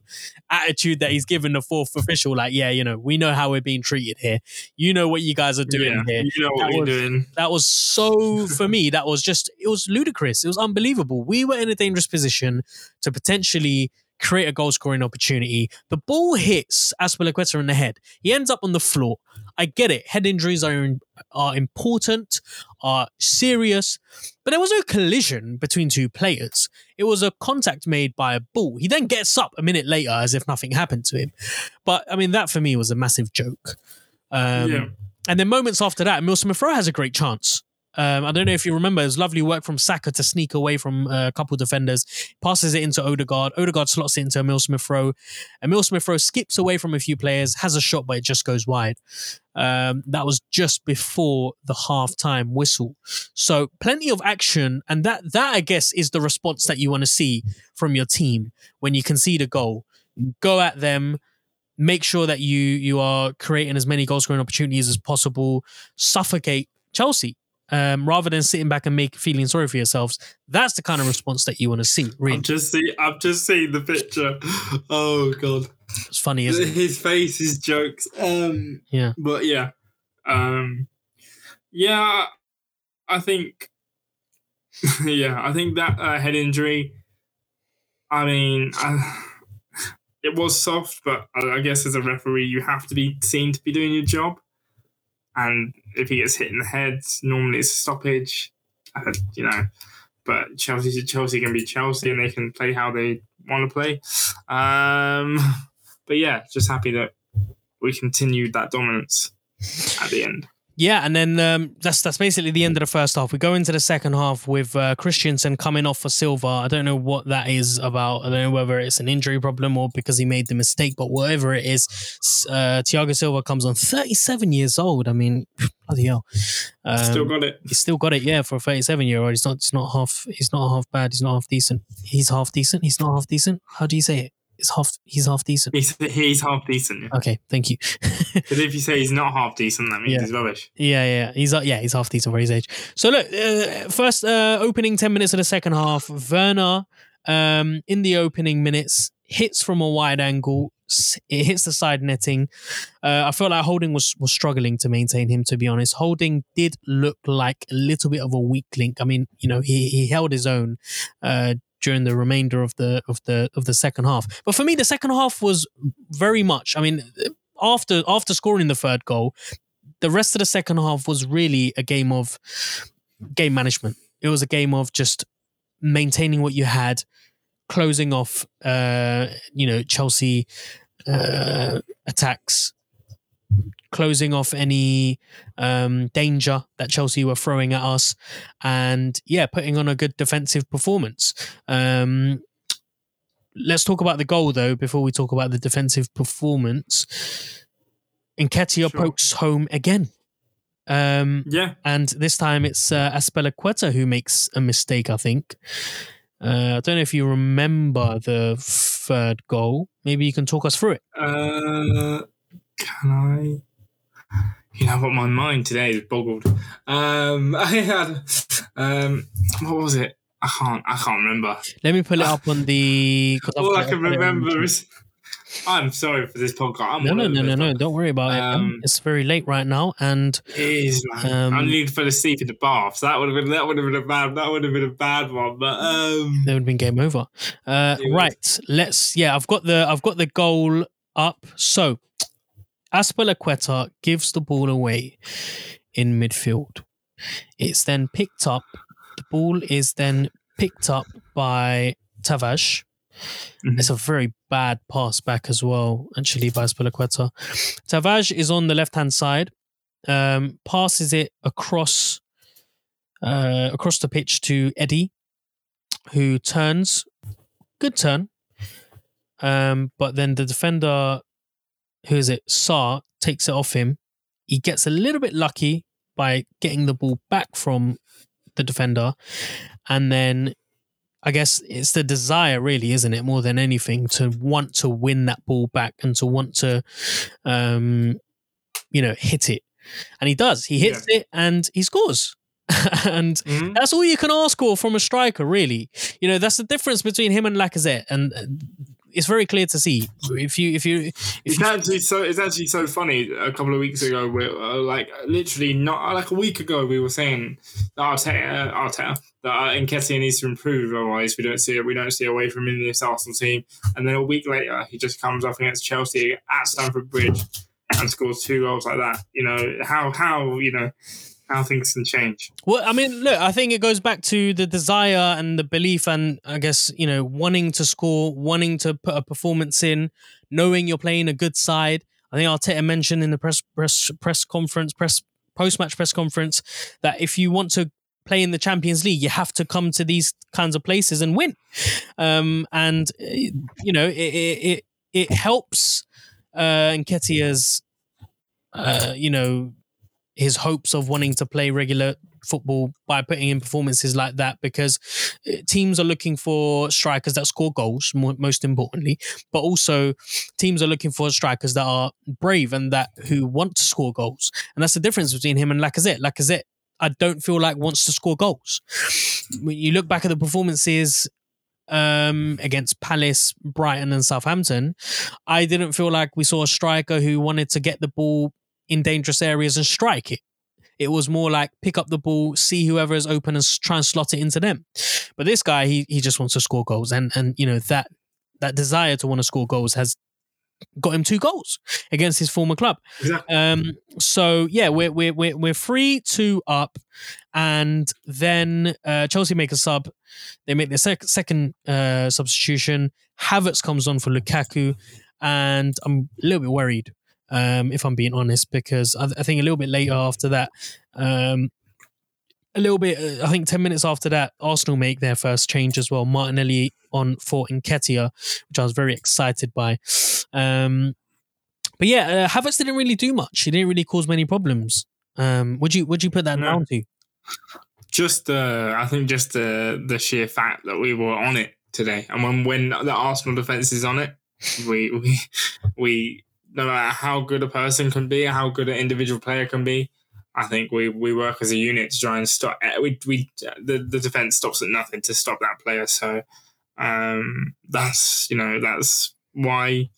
attitude that he's given the fourth official. Like, yeah, you know, we know how we're being treated here. You know what you guys are doing yeah, here you know what you're doing. that was so for me that was just it was ludicrous it was unbelievable we were in a dangerous position to potentially create a goal scoring opportunity. The ball hits Azpilicueta in the head. He ends up on the floor. I get it. Head injuries are are important, are serious, but there was no collision between two players. It was a contact made by a ball. He then gets up a minute later as if nothing happened to him. But I mean, that for me was a massive joke. Um, Yeah. And then moments after that, Emil Smith has a great chance. Um, I don't know if you remember, it was lovely work from Saka to sneak away from uh, a couple defenders, passes it into Odegaard. Odegaard slots it into Emil Smith Rowe. Emil Smith Rowe skips away from a few players, has a shot, but it just goes wide. Um, that was just before the halftime whistle. So plenty of action, and that that I guess is the response that you want to see from your team when you concede a goal. Go at them, make sure that you you are creating as many goal scoring opportunities as possible, suffocate Chelsea. Um, rather than sitting back and make feeling sorry for yourselves, that's the kind of response that you want to see. Really, I've just seen. I've just seen the picture. Oh god, it's funny, isn't it? his face, his jokes. Um, Yeah. but yeah, um, yeah, I think, yeah, I think that uh, head injury. I mean, I, it was soft, but I guess as a referee, you have to be seen to be doing your job. And if he gets hit in the head, normally it's a stoppage. Uh, you know, but Chelsea, Chelsea can be Chelsea, and they can play how they want to play. Um, but yeah, just happy that we continued that dominance at the end. Yeah, and then um, that's that's basically the end of the first half. We go into the second half with uh, Christensen coming off for Silva. I don't know what that is about. I don't know whether it's an injury problem or because he made the mistake, but whatever it is, uh, Thiago Silva comes on 37 years old. I mean, bloody hell. Um, Still got it. He's still got it, yeah, for a 37 year old. He's not. He's not half. He's not half bad. He's not half decent. He's half decent. He's not half decent. How do you say it? It's half. He's half decent. He's, he's half decent. Yeah. Okay, thank you. Because if you say he's not half decent, that means Yeah. he's rubbish. Yeah, yeah, he's uh, yeah, he's half decent for his age. So look, uh, first uh, opening ten minutes of the second half, Werner um, in the opening minutes hits from a wide angle. It hits the side netting. Uh, I felt like Holding was was struggling to maintain him. To be honest, Holding did look like a little bit of a weak link. I mean, you know, he he held his own. During the remainder of the of the of the second half, but for me, the second half was very much. I mean, after after scoring the third goal, the rest of the second half was really a game of game management. It was a game of just maintaining what you had, closing off, uh, you know, Chelsea uh, attacks, closing off any um, danger that Chelsea were throwing at us, and yeah, putting on a good defensive performance. Um, let's talk about the goal though before we talk about the defensive performance. Nketiah Sure. pokes home again. Um, Yeah. and this time it's uh, Azpilicueta who makes a mistake, I think. Uh, I don't know if you remember the third goal. Maybe you can talk us through it. Uh, can I? You know what? My mind today is boggled. Um, I had. Um, what was it? I can't. I can't remember. Let me pull it up on the. All I can I've got it on remember is. I'm sorry for this podcast. I'm No, no, no, no, no. Don't worry about it. Um, It's very late right now, and It is, man. Um, I nearly fell asleep in the bath. So that would have been that would have been a bad that would have been a bad one. But um, there would have been game over. Uh, It right. Let's. Yeah, I've got the. I've got the goal up. So, Azpilicueta gives the ball away in midfield. It's then picked up. The ball is then picked up by Tavares. Mhm. It's a very bad pass back as well, actually, by Azpilicueta. Tavares is on the left hand side, um, passes it across uh, across the pitch to Eddie, who turns. Good turn. Um, but then the defender, who is it? Sarr takes it off him. He gets a little bit lucky by getting the ball back from the defender. And then I guess it's the desire, really, isn't it? More than anything, to want to win that ball back and to want to, um, you know, hit it. And he does. He hits it and he scores. and mhm. that's all you can ask for from a striker, really. You know, that's the difference between him and Lacazette. And it's very clear to see if you if you if It's you, actually so. It's actually so funny. A couple of weeks ago, we uh, like literally not like a week ago, we were saying that Arteta, Arteta, that uh, Nketiah needs to improve. Otherwise, we don't see it. We don't see away from him in this Arsenal team. And then a week later, he just comes up against Chelsea at Stamford Bridge and scores two goals like that. You know how how you know how things can change. Well, I mean, look, I think it goes back to the desire and the belief, and I guess you know, wanting to score, wanting to put a performance in, knowing you're playing a good side. I think Arteta mentioned in the press press press conference, press post match press conference, that if you want to play in the Champions League, you have to come to these kinds of places and win. Um, and uh, you know, it it it, it helps uh, Nketiah's, uh, you know, his hopes of wanting to play regular football by putting in performances like that because uh, teams are looking for strikers that score goals most importantly but also teams are looking for strikers that are brave and that who want to score goals. And that's the difference between him and Lacazette. Lacazette I don't feel like wants to score goals. When you look back at the performances um, against Palace, Brighton, and Southampton, I didn't feel like we saw a striker who wanted to get the ball in dangerous areas and strike it. It was more like pick up the ball, see whoever is open, and try and slot it into them. But this guy, he he just wants to score goals, and and you know that that desire to want to score goals has got him two goals against his former club. Exactly. Um, so yeah, we're we're we're we're three two up, and then uh, Chelsea make a sub. They make their sec- second uh, substitution. Havertz comes on for Lukaku, and I'm a little bit worried, um, if I'm being honest, because I, I think a little bit later after that, um, a little bit, uh, I think ten minutes after that, Arsenal make their first change as well. Martinelli on for Nketiah, which I was very excited by. Um, but yeah, uh, Havertz didn't really do much. He didn't really cause many problems. Um, would you would you put that No. down to? just uh, I think just the the sheer fact that we were on it today, and when when the Arsenal defense is on it, we we we no matter how good a person can be, how good an individual player can be, I think we we work as a unit to try and stop. eh, We we the the defense stops at nothing to stop that player. So um, that's you know that's why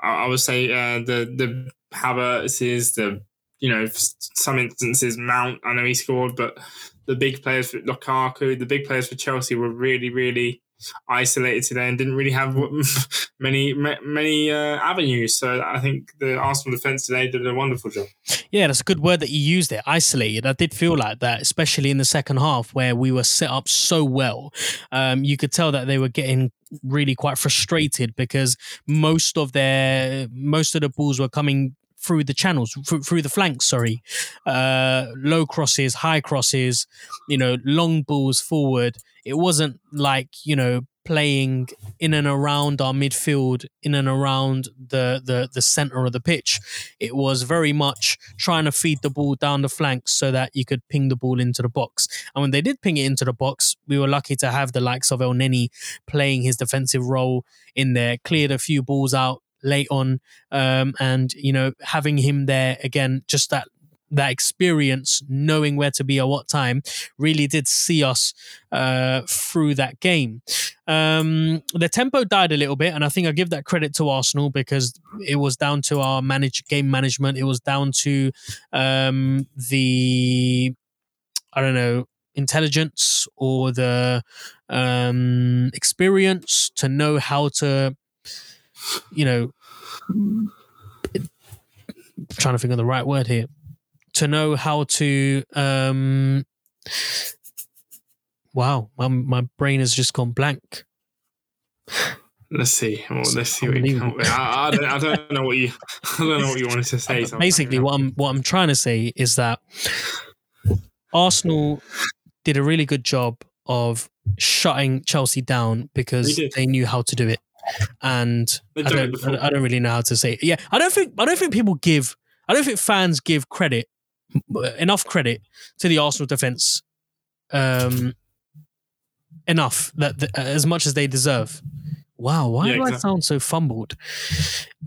I, I would say uh, the the Havertz is the you know some instances Mount. I know he scored, but the big players for Lukaku, the big players for Chelsea were really, really isolated today and didn't really have many, many uh, avenues. So I think the Arsenal defense today did a wonderful job. Yeah, that's a good word that you used there. Isolated. I did feel like that, especially in the second half where we were set up so well. Um, you could tell that they were getting really quite frustrated because most of their most of the balls were coming through the channels through, through the flanks sorry. Uh low crosses high crosses you know long balls forward. It wasn't like you know playing in and around our midfield in and around the the the center of the pitch. It was very much trying to feed the ball down the flanks so that you could ping the ball into the box. And when they did ping it into the box we were lucky to have the likes of Elneny playing his defensive role in there cleared a few balls out late on um, and you know having him there again just that that experience knowing where to be at what time really did see us uh, through that game. Um, the tempo died a little bit and i think i give that credit to arsenal because it was down to our managed game management. It was down to um, the i don't know intelligence or the um, experience to know how to you know trying to think of the right word here to know how to um wow my, my brain has just gone blank Let's see. Well, let's see. What you come. I, I, don't, I don't know what you. I don't know what you wanted to say. basically what i'm what i'm trying to say is that arsenal did a really good job of shutting chelsea down because They they knew how to do it and I don't. I don't- really know how to say it. Yeah, I don't think I don't think people give I don't think fans give credit enough credit to the Arsenal defense um enough that, that as much as they deserve. Wow, why Yeah, do I sound so fumbled?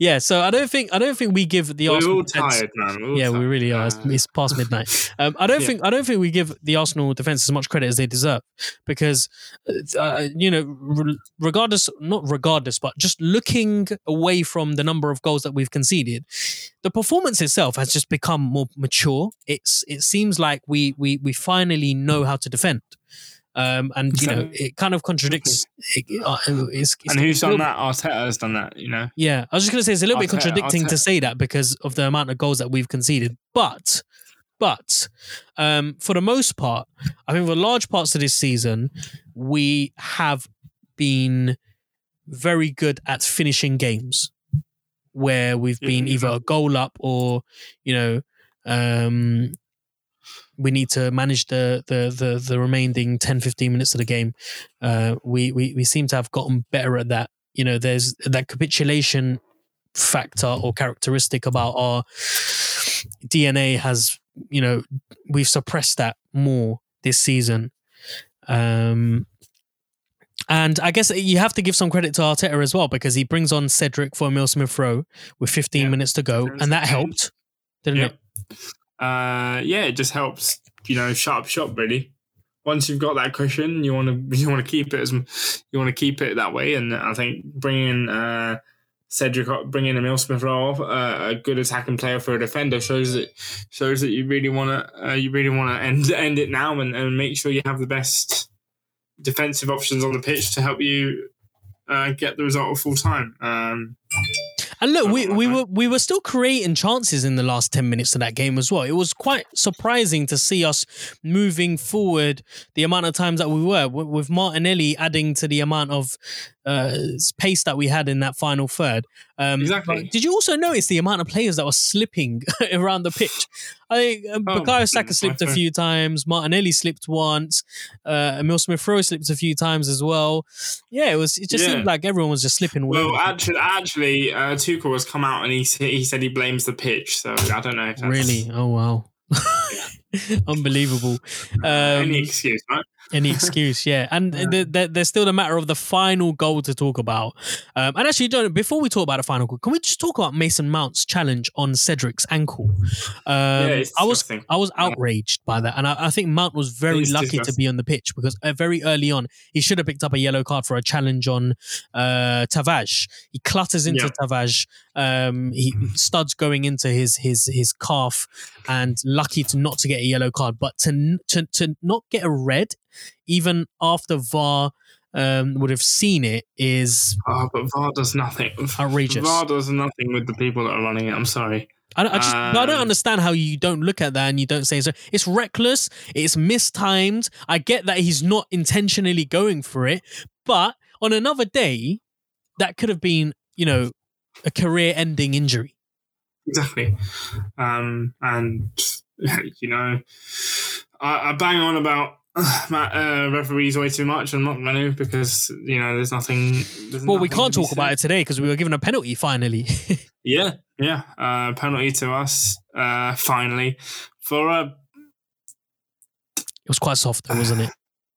yeah, so I don't think I don't think we give the We're Arsenal all defense- tired, man. We're all yeah, we really are. It's, Uh, past midnight. Um, I don't Yeah. think I don't think we give the Arsenal defense as much credit as they deserve because, uh, you know, re- regardless, not regardless, but just looking away from the number of goals that we've conceded, the performance itself has just become more mature. It's it seems like we we we finally know how to defend. Um, and you know, it kind of contradicts. It, uh, it's, it's and who's done that? Arteta has done that. You know. yeah, I was just gonna say it's a little bit Arteta- contradicting to say that because of the amount of goals that we've conceded. But, but, um, for the most part, I think for large parts of this season, we have been very good at finishing games where we've been either a goal up or, you know, um, we need to manage the the the, the remaining 10 15 minutes of the game uh we, we we seem to have gotten better at that you know there's that capitulation factor or characteristic about our dna has you know we've suppressed that more this season um and I guess you have to give some credit to Arteta as well because he brings on Cedric for Emil Smith Rowe with 15 Yeah. minutes to go, and that helped, didn't Yep. it? Uh, yeah, it just helps. You know, sharp shot really. Once you've got that cushion, you want to you want to keep it as you want to keep it that way. And I think bringing uh, Cedric, up- bringing Emil Smith Rowe, uh, a good attacking player for a defender, shows that shows that you really want to uh, you really want to end end it now and, and make sure you have the best defensive options on the pitch to help you uh, get the result of full time. Um, And look, we, we were we were still creating chances in the last ten minutes of that game as well. It was quite surprising to see us moving forward the amount of times that we were with Martinelli adding to the amount of uh, pace that we had in that final third. Um, Exactly. Did you also notice the amount of players that were slipping around the pitch? I think um, Oh, Bukayo Saka slipped a few times. Martinelli slipped once. Uh, Emil Smith Rowe slipped a few times as well. Yeah, it was. It just Yeah. seemed like everyone was just slipping. Well, actually, actually, uh, Tuchel has come out and he he said he blames the pitch. So I don't know if that's Really? Oh wow. Unbelievable. Um, any excuse, right? Any excuse, yeah. And Yeah. th- th- there's still the matter of the final goal to talk about. Um, and actually, don't before we talk about the final goal, can we just talk about Mason Mount's challenge on Cedric's ankle? Um, it's I was. I was outraged by that, and I, I think Mount was very lucky to be on the pitch because uh, very early on he should have picked up a yellow card for a challenge on uh, Tavares. He clutters into Yeah. Tavares. Um, he studs going into his his his calf, and lucky to not to get a yellow card, but to to to not get a red, even after VAR um, would have seen it, is Oh, but VAR does nothing. outrageous. VAR does nothing with the people that are running it. I'm sorry. I, I just I don't Um, understand how you don't look at that and you don't say so. It's reckless. It's mistimed. I get that he's not intentionally going for it, but on another day, that could have been you know a career-ending injury. Exactly. Um, and you know, I, I bang on about uh, referees way too much. I'm not going because you know there's nothing. There's Well, we can't talk about it today because we were given a penalty finally. Yeah, yeah. Uh, penalty to us. Uh, finally for a It was quite soft, though, wasn't it?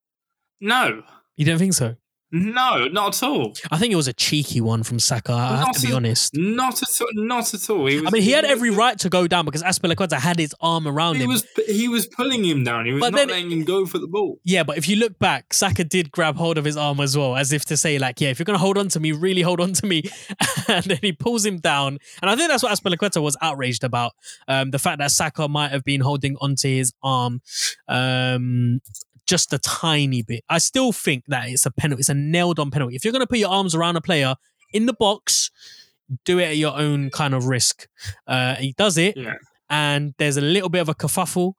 no, You don't think so? No, not at all. I think it was a cheeky one from Saka. I have to be a- honest. Not at all. Not at all. He was, I mean, he had was- every right to go down because Azpilicueta had his arm around He him. was he was pulling him down. He was But not then- letting him go for the ball. Yeah, but if you look back, Saka did grab hold of his arm as well, as if to say, like, yeah, if you're going to hold on to me, really hold on to me. and then he pulls him down. And I think that's what Azpilicueta was outraged about. Um, the fact that Saka might have been holding onto his arm um, just a tiny bit. I still think that it's a penalty. It's a nailed on penalty. If you're going to put your arms around a player in the box, do it at your own kind of risk. Uh, he does it Yeah. and there's a little bit of a kerfuffle.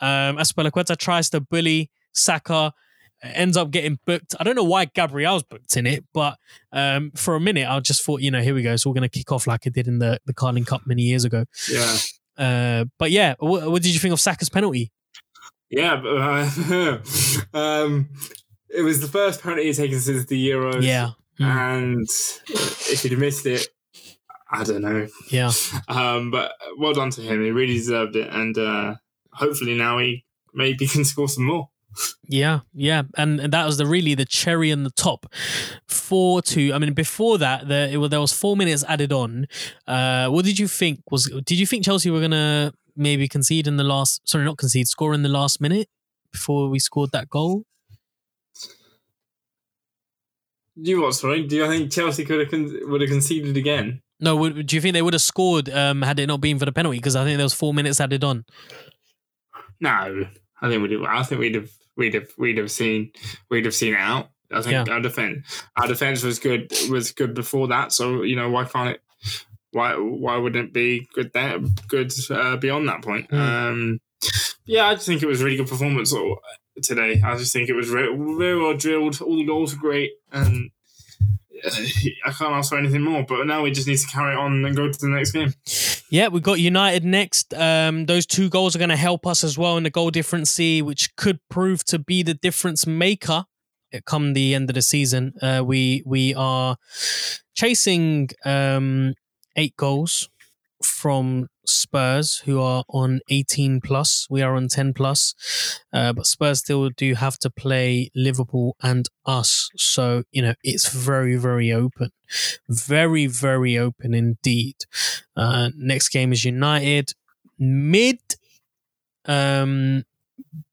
Um, Azpilicueta tries to bully Saka, ends up getting booked. I don't know why Gabriel's booked in it, but um, for a minute I just thought, you know, here we go. So we're going to kick off like it did in the, the Carling Cup many years ago. Yeah. Uh, but yeah, what, what did you think of Saka's penalty? Yeah, but uh, um, it was the first penalty he's taken since the Euros. Yeah. Mm, and if he'd missed it, I don't know. yeah. Um, but well done to him. He really deserved it, and uh, hopefully now he maybe can score some more. Yeah, yeah, and, and that was the really the cherry on the top. Four two. I mean, before that, there it, was- there was four minutes added on. Uh, what did you think was? Did you think Chelsea were gonna maybe concede in the last? Sorry, not concede, score in the last minute before we scored that goal? Do you what? Sorry, do you think Chelsea could have con- would have conceded again? No, would, do you think they would have scored um, had it not been for the penalty? Because I think there was four minutes added on. No, I think we'd. Have, I think we'd have. We'd have. We'd have seen. We'd have seen it out. I think Yeah. our defense. Our defense was good. Was good before that. So you know why can't it? Why why wouldn't it be good there? Good uh, beyond that point. Mm. Um, yeah, I just think it was a really good performance uh, today. I just think it was re- very well drilled. All the goals were great, and uh, I can't ask for anything more. But now we just need to carry on and go to the next game. Yeah, we've got United next. Um, those two goals are going to help us as well in the goal difference, which could prove to be the difference maker come the end of the season. Uh, we we are chasing um, eight goals from Spurs, who are on 18 plus. We are on 10 plus, uh, but Spurs still do have to play Liverpool and us. So you know it's very very open, very very open indeed. Uh, next game is United mid um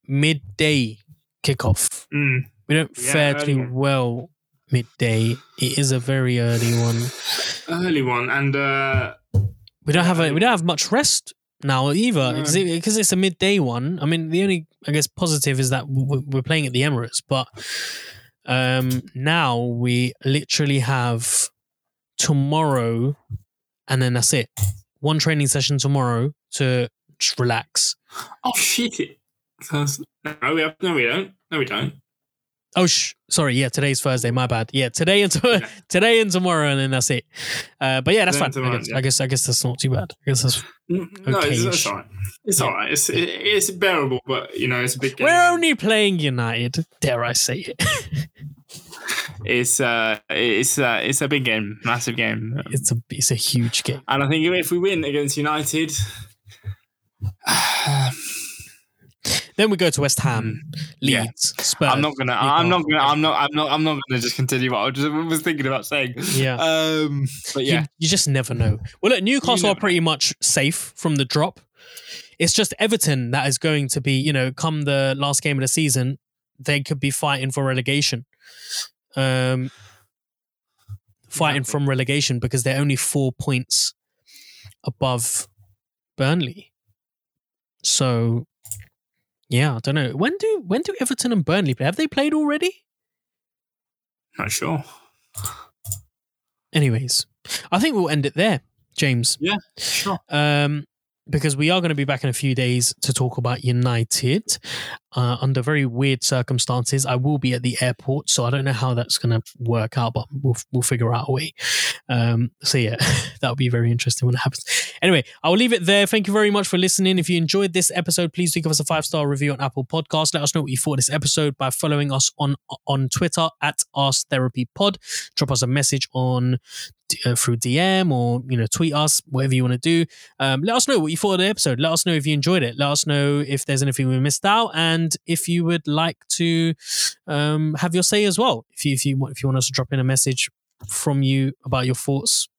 midday kickoff. Mm. We don't Yeah, fare too well midday. It is a very early one. Early one, and uh, We don't have a we don't have much rest now either No. because it, it's a midday one. I mean, the only I guess positive is that we're playing at the Emirates, but um now we literally have tomorrow, and then that's it. One training session tomorrow to just relax. oh shit! It. No, we have, no, we don't. No, we don't. Oh, sh- sorry. Yeah, today's Thursday. My bad. Yeah, today and to- today and tomorrow, and then that's it. Uh, but yeah, that's Today fine. and I guess, yeah. I guess I guess that's not too bad. I guess that's No, it's, Okay-ish. it's all right. It's Yeah. all right. It's it, it's bearable, but you know, it's a big game. we're only playing United. Dare I say it? It's uh, it's uh, it's a big game, massive game, it's a it's a huge game. and I think if we win against United, Then we go to West Ham, Yeah. Leeds, Spurs. I'm not gonna. I'm not gonna. I'm not. I'm not. I'm not gonna just continue what I just was thinking about saying. Yeah. Um. But yeah. You, you just never know. Well, look, Newcastle are pretty much safe from the drop. It's just Everton that is going to be, you know, come the last game of the season, they could be fighting for relegation. Um, fighting Exactly. from relegation because they're only four points above Burnley. So, yeah, I don't know. When do when do Everton and Burnley play? Have they played already? Not sure. Anyways, I think we'll end it there, James. Yeah, sure. um, because we are going to be back in a few days to talk about United uh, under very weird circumstances. I will be at the airport, so I don't know how that's going to work out, but we'll we'll figure out a way. Um, so yeah, that'll be very interesting when it happens. Anyway, I'll leave it there. Thank you very much for listening. If you enjoyed this episode, please do give us a five star review on Apple Podcasts. Let us know what you thought of this episode by following us on on Twitter at Ask Therapy Pod. Drop us a message on uh, through DM or you know tweet us whatever you want to do. Um, let us know what you thought of the episode. Let us know if you enjoyed it. Let us know if there's anything we missed out, and if you would like to um, have your say as well. If you if you want if you want us to drop in a message from you about your thoughts,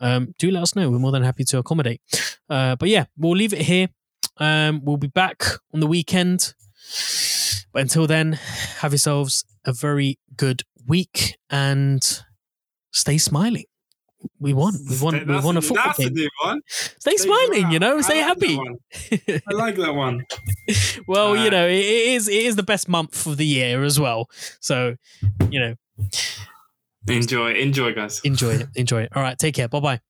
um, do let us know. We're more than happy to accommodate. Uh, but yeah, we'll leave it here. Um, we'll be back on the weekend. But until then, have yourselves a very good week and stay smiling. We won. We won. We won a a- football That's a game. one. Stay Stay smiling, you know. Stay I happy. I like that one. well, you Uh, know, it, it is it is the best month of the year as well. So, you know, Enjoy, enjoy, guys. enjoy it. Enjoy it. All right, take care. Bye bye.